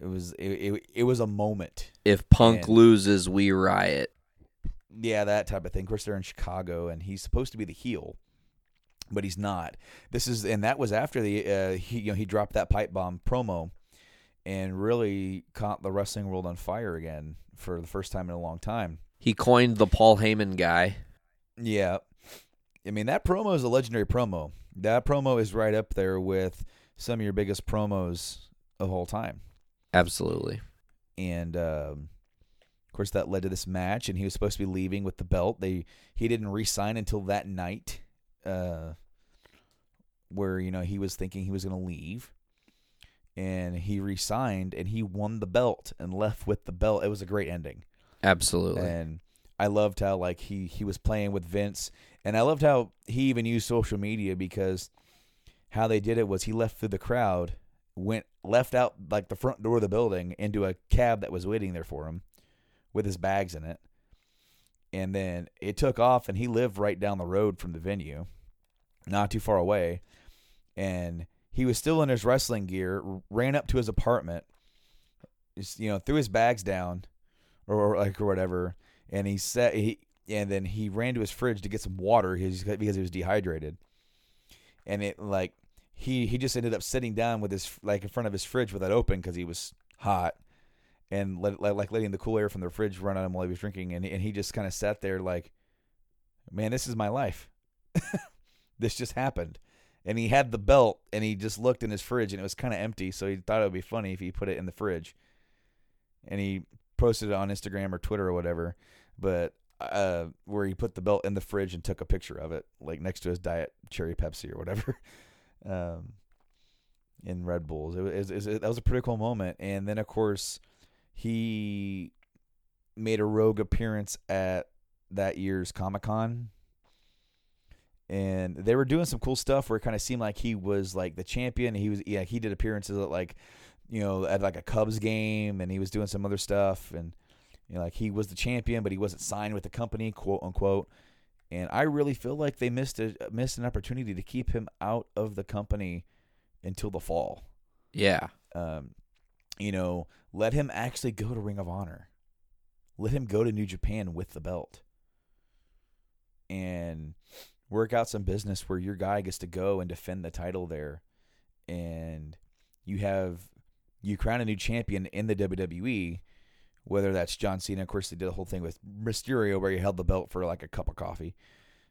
it was it, it, it was a moment. If Punk And- loses, we riot. Yeah, that type of thing. Of course, they're in Chicago, and he's supposed to be the heel, but he's not. This is, and that was after the uh, he you know he dropped that pipe bomb promo, and really caught the wrestling world on fire again for the first time in a long time. He coined the Paul Heyman guy. Yeah, I mean that promo is a legendary promo. That promo is right up there with some of your biggest promos of all time. Absolutely. and um, of course that led to this match and he was supposed to be leaving with the belt they he didn't re-sign until that night uh, where you know he was thinking he was going to leave and he re-signed and he won the belt and left with the belt. It was a great ending. Absolutely. and I loved how like he he was playing with Vince, and I loved how he even used social media because how they did it was he left through the crowd, went left out like the front door of the building into a cab that was waiting there for him, with his bags in it, and then it took off, and he lived right down the road from the venue, not too far away, and he was still in his wrestling gear, ran up to his apartment, you know, threw his bags down or, or like or whatever, and he said he and then he ran to his fridge to get some water because because he was dehydrated, and it like he he just ended up sitting down with his like in front of his fridge with that open because he was hot, and let, like like letting the cool air from the fridge run on him while he was drinking, and and he just kind of sat there like, man, this is my life, this just happened. And he had the belt, and he just looked in his fridge, and it was kind of empty. So he thought it would be funny if he put it in the fridge and he posted it on Instagram or Twitter or whatever, but uh, where he put the belt in the fridge and took a picture of it, like next to his diet cherry Pepsi or whatever, um, in Red Bulls. It was, it was- that was a pretty cool moment, and then of course he made a rogue appearance at that year's Comic Con. And they were doing some cool stuff where it kind of seemed like he was like the champion. He was yeah he did appearances at like you know, at like a Cubs game, and he was doing some other stuff, and you know, like he was the champion, but he wasn't signed with the company, quote unquote. And I really feel like they missed a missed an opportunity to keep him out of the company until the fall. yeah. Um, you know, let him actually go to Ring of Honor. Let him go to New Japan with the belt. And work out some business where your guy gets to go and defend the title there. And you have you crown a new champion in the WWE, whether that's John Cena. Of course, they did a whole thing with Mysterio where he held the belt for like a cup of coffee.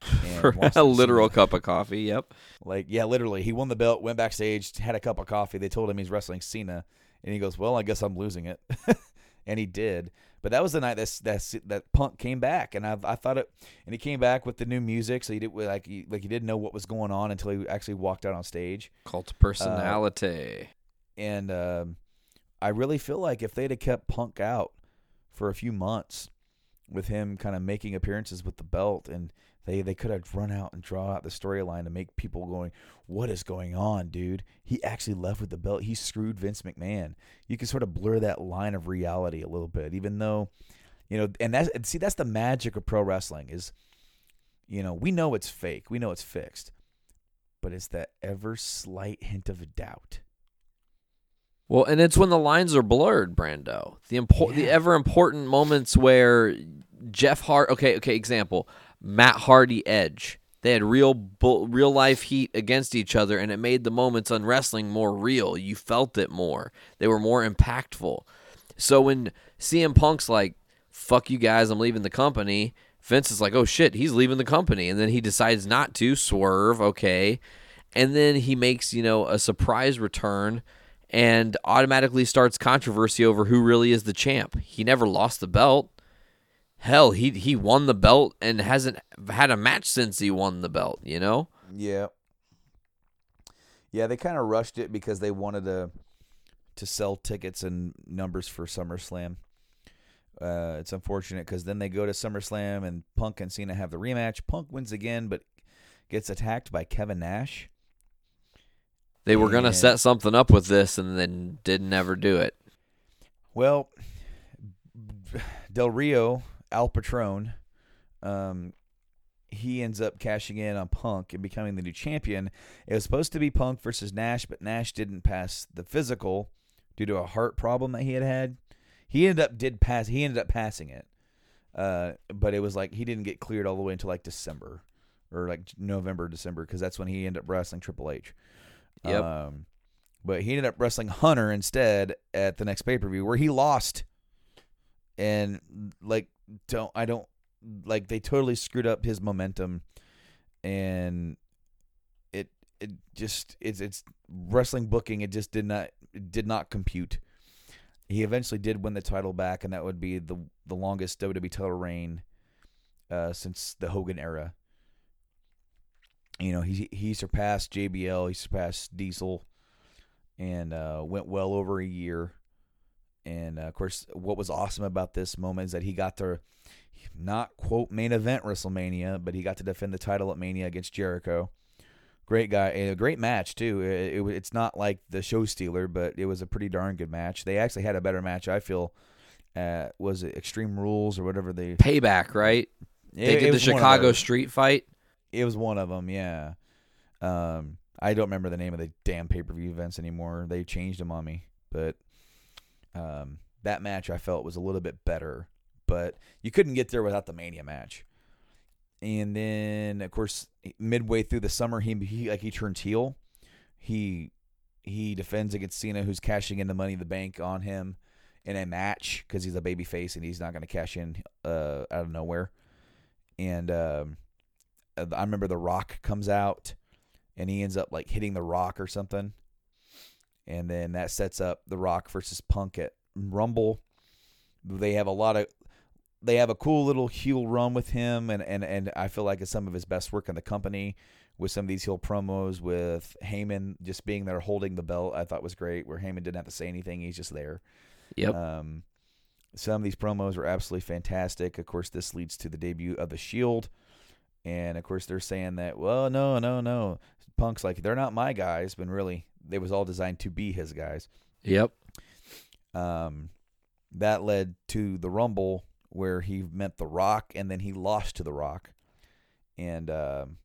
For a literal see- cup of coffee. Yep. like, yeah, literally. He won the belt, went backstage, had a cup of coffee. They told him he's wrestling Cena, and he goes, "Well, I guess I'm losing it," and he did. But that was the night that that that Punk came back, and I I thought it, and he came back with the new music, so he did like he, like he didn't know what was going on until he actually walked out on stage, Cult of personality. and um, I really feel like if they'd have kept Punk out for a few months, with him kind of making appearances with the belt, and they they could have run out and draw out the storyline to make people going, "What is going on, dude? He actually left with the belt. He screwed Vince McMahon." You can sort of blur that line of reality a little bit, even though, you know, and that's and see that's the magic of pro wrestling is, you know, we know it's fake, we know it's fixed, but it's that ever slight hint of doubt. Well, and it's when the lines are blurred, Brando. The impor- the ever important moments where Jeff Hart. Okay, okay. Example: Matt Hardy, Edge. They had real, real life heat against each other, and it made the moments on wrestling more real. You felt it more. They were more impactful. So when CM Punk's like, "Fuck you guys, I'm leaving the company," Vince is like, "Oh shit, he's leaving the company," and then he decides not to swerve. Okay, and then he makes you know a surprise return and automatically starts controversy over who really is the champ. He never lost the belt. Hell, he he won the belt and hasn't had a match since he won the belt, you know? Yeah. Yeah, they kind of rushed it because they wanted to to sell tickets and numbers for SummerSlam. Uh, it's unfortunate because then they go to SummerSlam and Punk and Cena have the rematch. Punk wins again, but gets attacked by Kevin Nash. They were going to set something up with this and then didn't ever do it. Well, Del Rio, Al Patron, um, he ends up cashing in on Punk and becoming the new champion. It was supposed to be Punk versus Nash, but Nash didn't pass the physical due to a heart problem that he had had. He ended up did pass. He ended up passing it, uh, but it was like he didn't get cleared all the way until like December or like November, December, because that's when he ended up wrestling Triple H. Yep. Um, but he ended up wrestling Hunter instead at the next pay per view where he lost. And like, don't I don't like they totally screwed up his momentum, and it it just it's it's wrestling booking. It just did not did not compute. He eventually did win the title back, and that would be the the longest WWE title reign uh, since the Hogan era. You know, he he surpassed JBL, he surpassed Diesel, and uh, went well over a year. And uh, of course, what was awesome about this moment is that he got to not quote main event WrestleMania, but he got to defend the title at Mania against Jericho. Great guy, and a great match too. It, it, it's not like the show stealer, but it was a pretty darn good match. They actually had a better match, I feel. Uh, was it Extreme Rules or whatever they? Payback, right? They It- did it the was one of Chicago street fight. It was one of them, yeah. Um, I don't remember the name of the damn pay per view events anymore. They changed them on me, but um, that match I felt was a little bit better. But you couldn't get there without the Mania match. And then, of course, midway through the summer, he, he like he turns heel. He he defends against Cena, who's cashing in the Money in the Bank on him in a match because he's a baby face and he's not going to cash in uh, out of nowhere. And um, I remember The Rock comes out and he ends up like hitting The Rock or something. And then that sets up The Rock versus Punk at Rumble. They have a lot of they have a cool little heel run with him and and and I feel like it's some of his best work in the company with some of these heel promos with Heyman just being there holding the belt. I thought was great where Heyman didn't have to say anything, he's just there. Yep. Um, some of these promos were absolutely fantastic. Of course, this leads to the debut of the Shield, and of course they're saying that, well, no, no, no, Punk's like they're not my guys, but really they was all designed to be his guys. Yep. Um, that led to the Rumble where he met The Rock, and then he lost to The Rock, and um,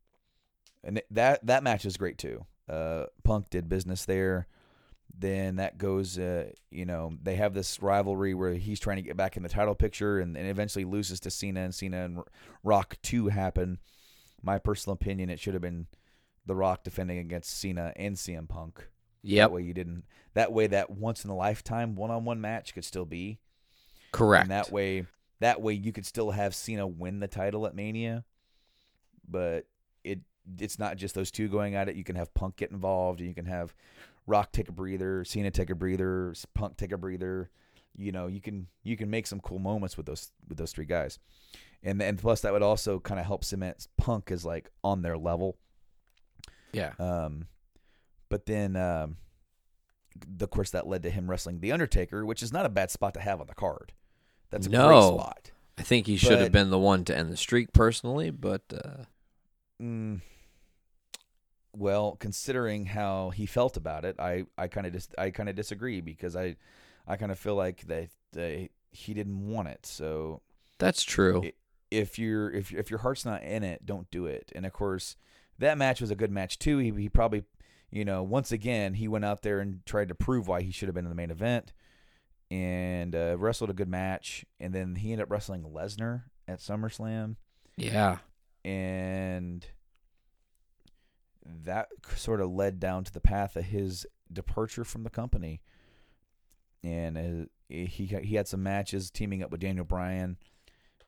and that that match is great too. Uh, Punk did business there. Then that goes, uh, you know, they have this rivalry where he's trying to get back in the title picture, and, and eventually loses to Cena, and Cena and Rock two happen. My personal opinion, it should have been The Rock defending against Cena and CM Punk. Yeah. That way you didn't. That way that once in a lifetime one on one match could still be. Correct. And that way, that way you could still have Cena win the title at Mania, but it it's not just those two going at it. You can have Punk get involved, and you can have Rock take a breather, Cena take a breather, Punk take a breather. You know, you can you can make some cool moments with those with those three guys, and and plus that would also kind of help cement Punk as like on their level. Yeah. Um, but then, um, of course, that led to him wrestling the Undertaker, which is not a bad spot to have on the card. That's a great No. spot. I think he should have been the one to end the streak personally, but uh, Mm, well, considering how he felt about it, I I kind of dis- I kind of disagree because I I kind of feel like that they, he didn't want it. So that's true. if you're if if your heart's not in it, don't do it. And of course, that match was a good match too. He he probably you know once again he went out there and tried to prove why he should have been in the main event and uh, wrestled a good match. And then he ended up wrestling Lesnar at SummerSlam yeah. and that sort of led down to the path of his departure from the company. And uh, he he had some matches teaming up with Daniel Bryan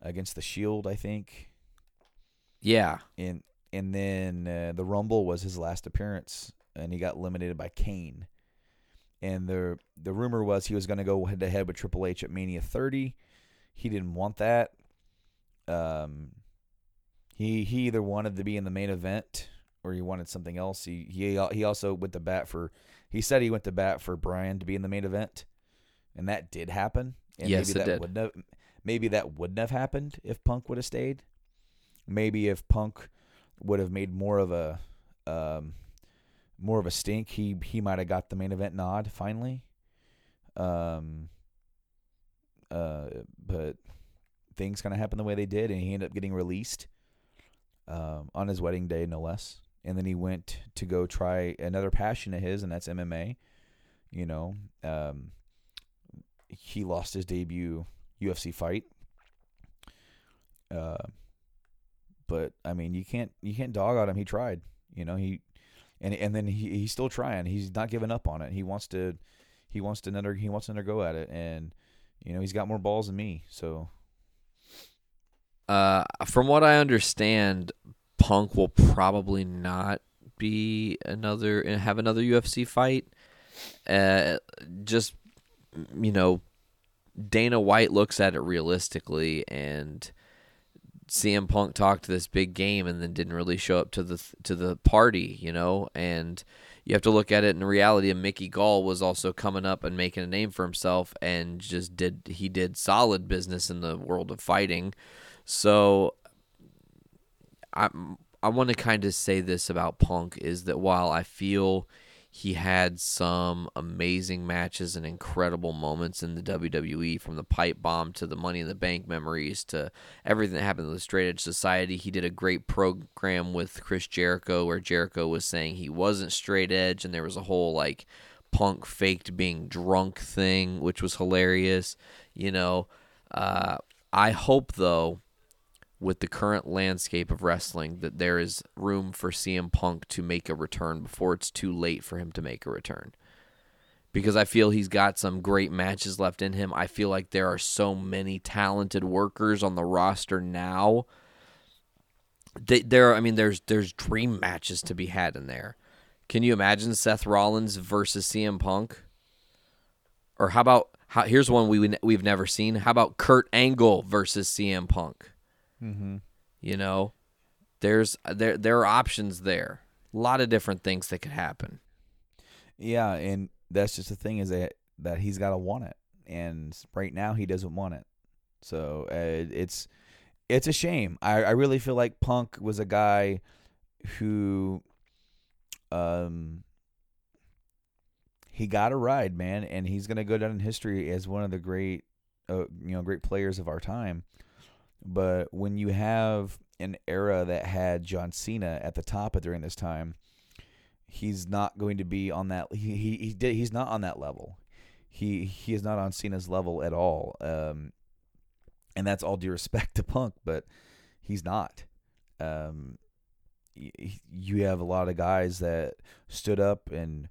against the Shield, I think, Yeah. and and then uh, the Rumble was his last appearance, and he got eliminated by Kane. And the the rumor was he was going to go head to head with Triple H at Mania 30. He didn't want that. Um, he he either wanted to be in the main event or he wanted something else. He he he also went to bat for. He said he went to bat for Bryan to be in the main event, and that did happen. And Yes, maybe it that did. Wouldn't have, maybe that wouldn't have happened if Punk would have stayed. Maybe if Punk would have made more of a um, more of a stink, he he might have got the main event nod finally. Um. Uh, but things kind of happened the way they did, and he ended up getting released um, on his wedding day, no less. And then he went to go try another passion of his, and that's MMA. You know, um, he lost his debut UFC fight. Uh, but I mean, you can't you can't dog on him. He tried. You know, he and and then he he's still trying. He's not giving up on it. He wants to he wants to another he wants another go at it, and you know he's got more balls than me. So Uh, from what I understand, Punk will probably not be another and have another UFC fight. Uh, just you know, Dana White looks at it realistically, and CM Punk talked this big game and then didn't really show up to the to the party, you know, and you have to look at it in reality. And Mickey Gall was also coming up and making a name for himself, and just did he did solid business in the world of fighting. So I I want to kind of say this about Punk is that while I feel he had some amazing matches and incredible moments in the WWE from the pipe bomb to the Money in the Bank memories to everything that happened with Straight Edge Society. He did a great program with Chris Jericho where Jericho was saying he wasn't straight edge and there was a whole like punk faked being drunk thing, which was hilarious. You know, uh, I hope though with the current landscape of wrestling that there is room for CM Punk to make a return before it's too late for him to make a return. Because I feel he's got some great matches left in him. I feel like there are so many talented workers on the roster now. There, I mean, there's there's dream matches to be had in there. Can you imagine Seth Rollins versus CM Punk? Or how about how, here's one we we've never seen. How about Kurt Angle versus CM Punk? Mm-hmm. You know, there's there there are options there. A lot of different things that could happen. Yeah, and that's just the thing is that that he's got to want it, and right now he doesn't want it. So uh, it's it's a shame. I, I really feel like Punk was a guy who, um, he got a ride, man, and he's gonna go down in history as one of the great, uh, you know, great players of our time. But when you have an era that had John Cena at the top of during this time, he's not going to be on that. He he, he did, he's not on that level. He he is not on Cena's level at all. Um, and that's all due respect to Punk, but he's not. Um, you have a lot of guys that stood up and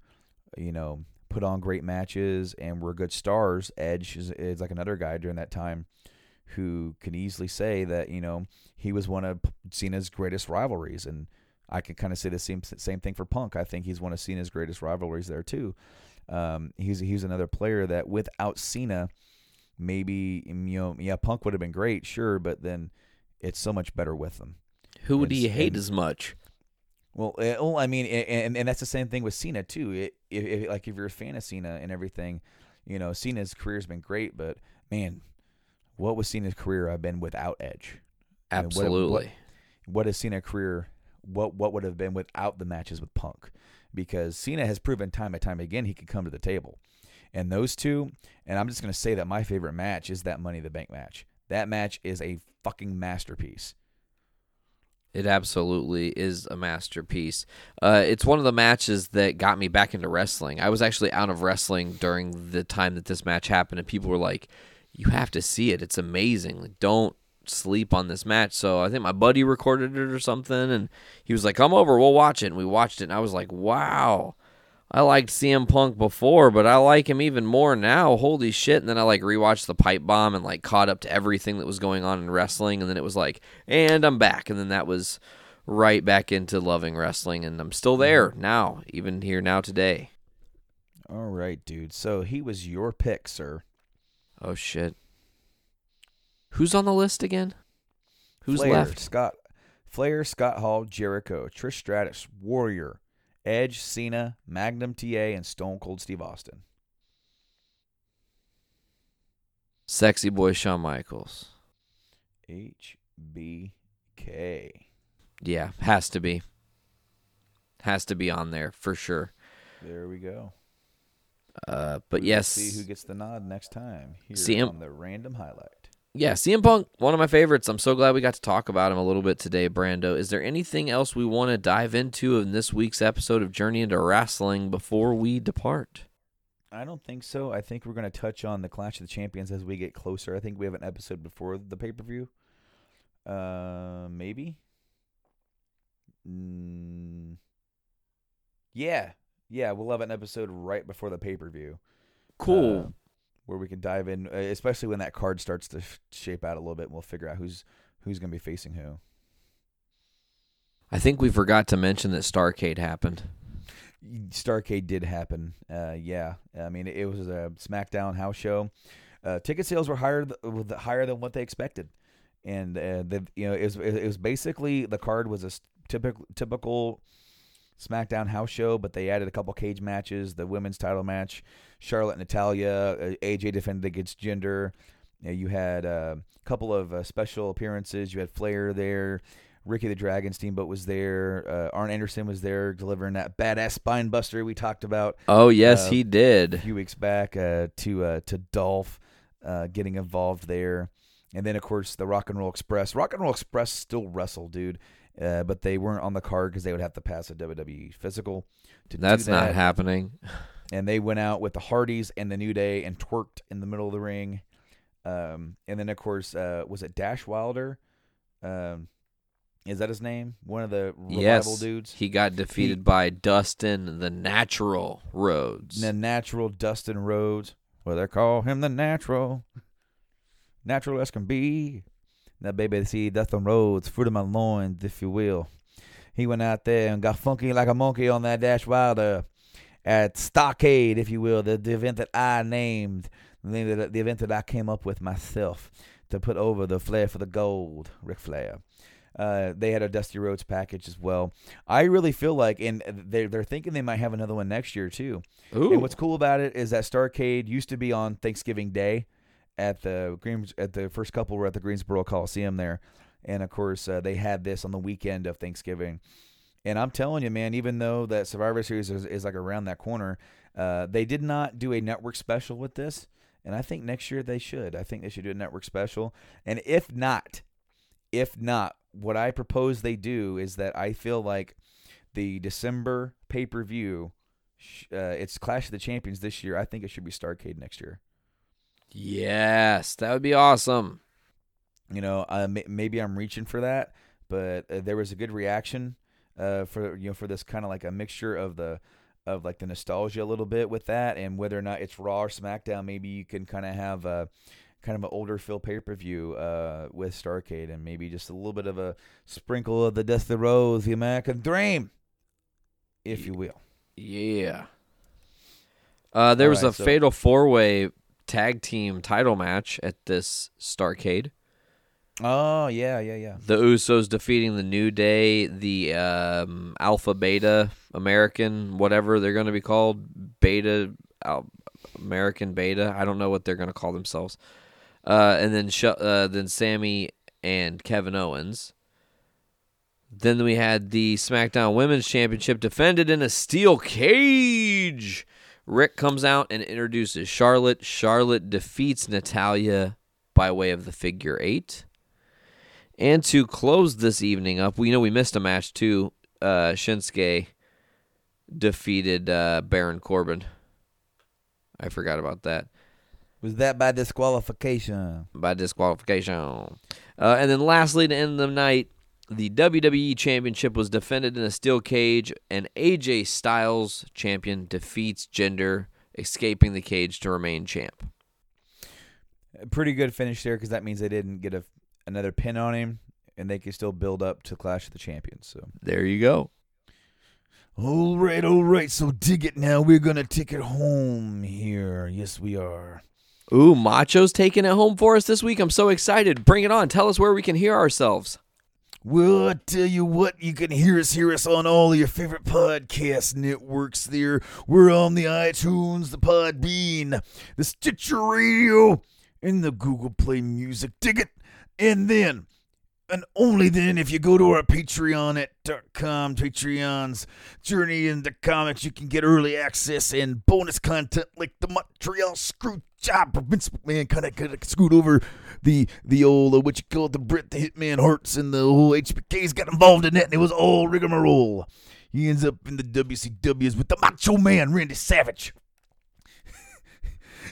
you know put on great matches and were good stars. Edge is, is like another guy during that time who can easily say that you know he was one of Cena's greatest rivalries, and I can kind of say the same same thing for Punk. I think he's one of Cena's greatest rivalries there too. Um, he's he's another player that without Cena, maybe you know yeah Punk would have been great, sure, but then it's so much better with him. Who would he hate and, as much? Well, it, well, I mean, and, and that's the same thing with Cena too. It, like if you're a fan of Cena and everything, you know, Cena's career's been great, but man, what was Cena's career have been without Edge? Absolutely. what, what, what has Cena's career? What what would have been without the matches with Punk? Because Cena has proven time and time again he could come to the table, and those two. And I'm just gonna say that my favorite match is that Money in the Bank match. That match is a fucking masterpiece. It absolutely is a masterpiece. Uh, it's one of the matches that got me back into wrestling. I was actually out of wrestling during the time that this match happened, and people were like, "You have to see it. It's amazing. Like, don't sleep on this match." So I think my buddy recorded it or something, and he was like, "Come over, we'll watch it." And we watched it, and I was like, "Wow." I liked CM Punk before, but I like him even more now. Holy shit. And then I like rewatched the pipe bomb and like caught up to everything that was going on in wrestling. And then it was like, and I'm back. And then that was right back into loving wrestling. And I'm still there mm-hmm. now, even here now today. All right, dude. So he was your pick, sir. Oh, shit. Who's on the list again? Who's Flair, left? Scott Flair, Scott Hall, Jericho, Trish Stratus, Warrior, Edge, Cena, Magnum TA, and Stone Cold Steve Austin. Sexy boy Shawn Michaels. HBK. Yeah, has to be. has to be on there for sure. There we go. Uh, but yes, see who gets the nod next time. Here CM on the random highlight. yeah, CM Punk, one of my favorites. I'm so glad we got to talk about him a little bit today, Brando. Is there anything else we want to dive into in this week's episode of Journey into Wrestling before we depart? I don't think so. I think we're going to touch on the Clash of the Champions as we get closer. I think we have an episode before the pay per view. Uh, maybe. Mm, yeah, yeah. We'll have an episode right before the pay per view. Cool. where we can dive in, uh, especially when that card starts to shape out a little bit. and We'll figure out who's who's going to be facing who. I think we forgot to mention that Starcade happened. Starcade did happen. Uh, yeah, I mean it was a SmackDown house show. Uh, ticket sales were higher th- higher than what they expected, and uh, the you know it was it was basically the card was a typical typical SmackDown house show, but they added a couple cage matches. The women's title match, Charlotte and Natalya, uh, AJ defended against Jinder. You, had uh, a couple of uh, special appearances. You had Flair there. Ricky the Dragon Steamboat was there. Uh, Arn Anderson was there delivering that badass spine buster we talked about Oh yes, Uh, he did a few weeks back uh, to uh, to Dolph uh, getting involved there, and then of course the Rock and Roll Express. Rock and Roll Express still wrestle, dude, uh, but they weren't on the card because they would have to pass a WWE physical to That's do not happening. And they went out with the Hardys and the New Day and twerked in the middle of the ring. Um, and then of course uh, was it Dash Wilder? Um, is that his name? One of the revival yes, dudes. he got defeated by Dustin the Natural Rhodes. The natural Dustin Rhodes. Well, they call him the natural. Natural as can be. Now, baby, see Dustin Rhodes, fruit of my loins, if you will. He went out there and got funky like a monkey on that Dash Wilder at Starcade, if you will, the, the event that I named, the, the event that I came up with myself to put over the flair for the gold, Ric Flair. Uh, they had a Dusty Rhodes package as well. I really feel like, and they're, they're thinking they might have another one next year too. Ooh. And what's cool about it is that Starcade used to be on Thanksgiving Day at the Greens at the first couple were at the Greensboro Coliseum there, and of course uh, they had this on the weekend of Thanksgiving. And I'm telling you, man, even though that Survivor Series is, is like around that corner, uh, they did not do a network special with this. And I think next year they should. I think they should do a network special. And if not, if not, what I propose they do is that I feel like the December pay per view, uh, it's Clash of the Champions this year. I think it should be Starcade next year. Yes, that would be awesome. You know, uh, may- maybe I'm reaching for that, but uh, there was a good reaction uh, for you know for this kind of like a mixture of the of like the nostalgia a little bit with that, and whether or not it's Raw or SmackDown. Maybe you can kind of have a kind of an older Phil pay per view uh, with Starcade, and maybe just a little bit of a sprinkle of the Dusty Rhodes, the American Dream, if you will. Yeah. Uh, there was Alright, a so- fatal four way tag team title match at this Starcade. Oh yeah, yeah, yeah. The Usos defeating the New Day, the um, Alpha Beta American, whatever they're going to be called, Beta Al- American Beta. I don't know what they're going to call themselves. Uh, and then Sh- uh, then Sami and Kevin Owens. Then we had the SmackDown Women's Championship defended in a steel cage. Ric comes out and introduces Charlotte. Charlotte defeats Natalya by way of the figure eight. And to close this evening up, we know we missed a match too. Uh, Shinsuke defeated uh, Baron Corbin. I forgot about that Was that by disqualification? by disqualification. Uh, and then lastly, to end the night, the WWE Championship was defended in a steel cage, and AJ Styles, champion, defeats Jinder, escaping the cage to remain champ. A pretty good finish there because that means they didn't get a, another pin on him, and they can still build up to Clash of the Champions. So. There you go. All right, all right. So dig it now. We're gonna take it home here. Yes, we are. Ooh, Macho's taking it home for us this week. I'm so excited. Bring it on. Tell us where we can hear ourselves. Well, I tell you what, you can hear us hear us on all your favorite podcast networks. There, we're on the iTunes, the Podbean, the Stitcher Radio, and the Google Play Music. Dig it, and then and only then if you go to our Patreon at .com, Patreon's Journey into Comics, you can get early access and bonus content like the Montreal Screw Job. Vince McMahon kind of kind of screwed over the the old uh, what you call it, the Bret, the Hitman Harts, and the whole HBK's got involved in that, and it was all rigmarole. He ends up in the WCWs with the Macho Man Randy Savage.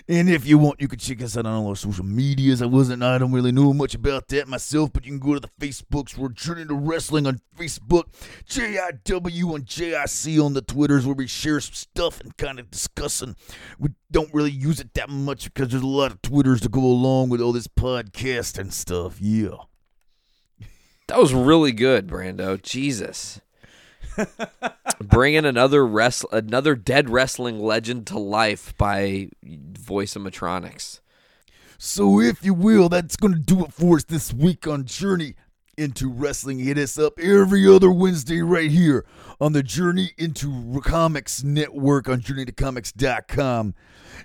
And if you want, you can check us out on all our social medias. I wasn't, I don't really know much about that myself, but you can go to the Facebooks. We're Journey to Wrestling on Facebook, JIW and JIC on the Twitters, where we share some stuff and kind of discussing. We don't really use it that much because there's a lot of Twitters to go along with all this podcast and stuff. Yeah. That was really good, Brando. Jesus. Bringing another rest, another dead wrestling legend to life by voice animatronics. So, if you will, that's going to do it for us this week on Journey into Wrestling. Hit us up every other Wednesday right here on the Journey into Comics Network on JourneyToComics.com.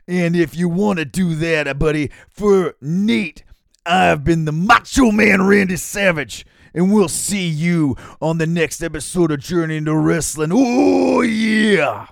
And if you want to do that, uh, buddy, for Nate, I've been the Macho Man Randy Savage. And we'll see you on the next episode of Journey into Wrestling. Oh, yeah.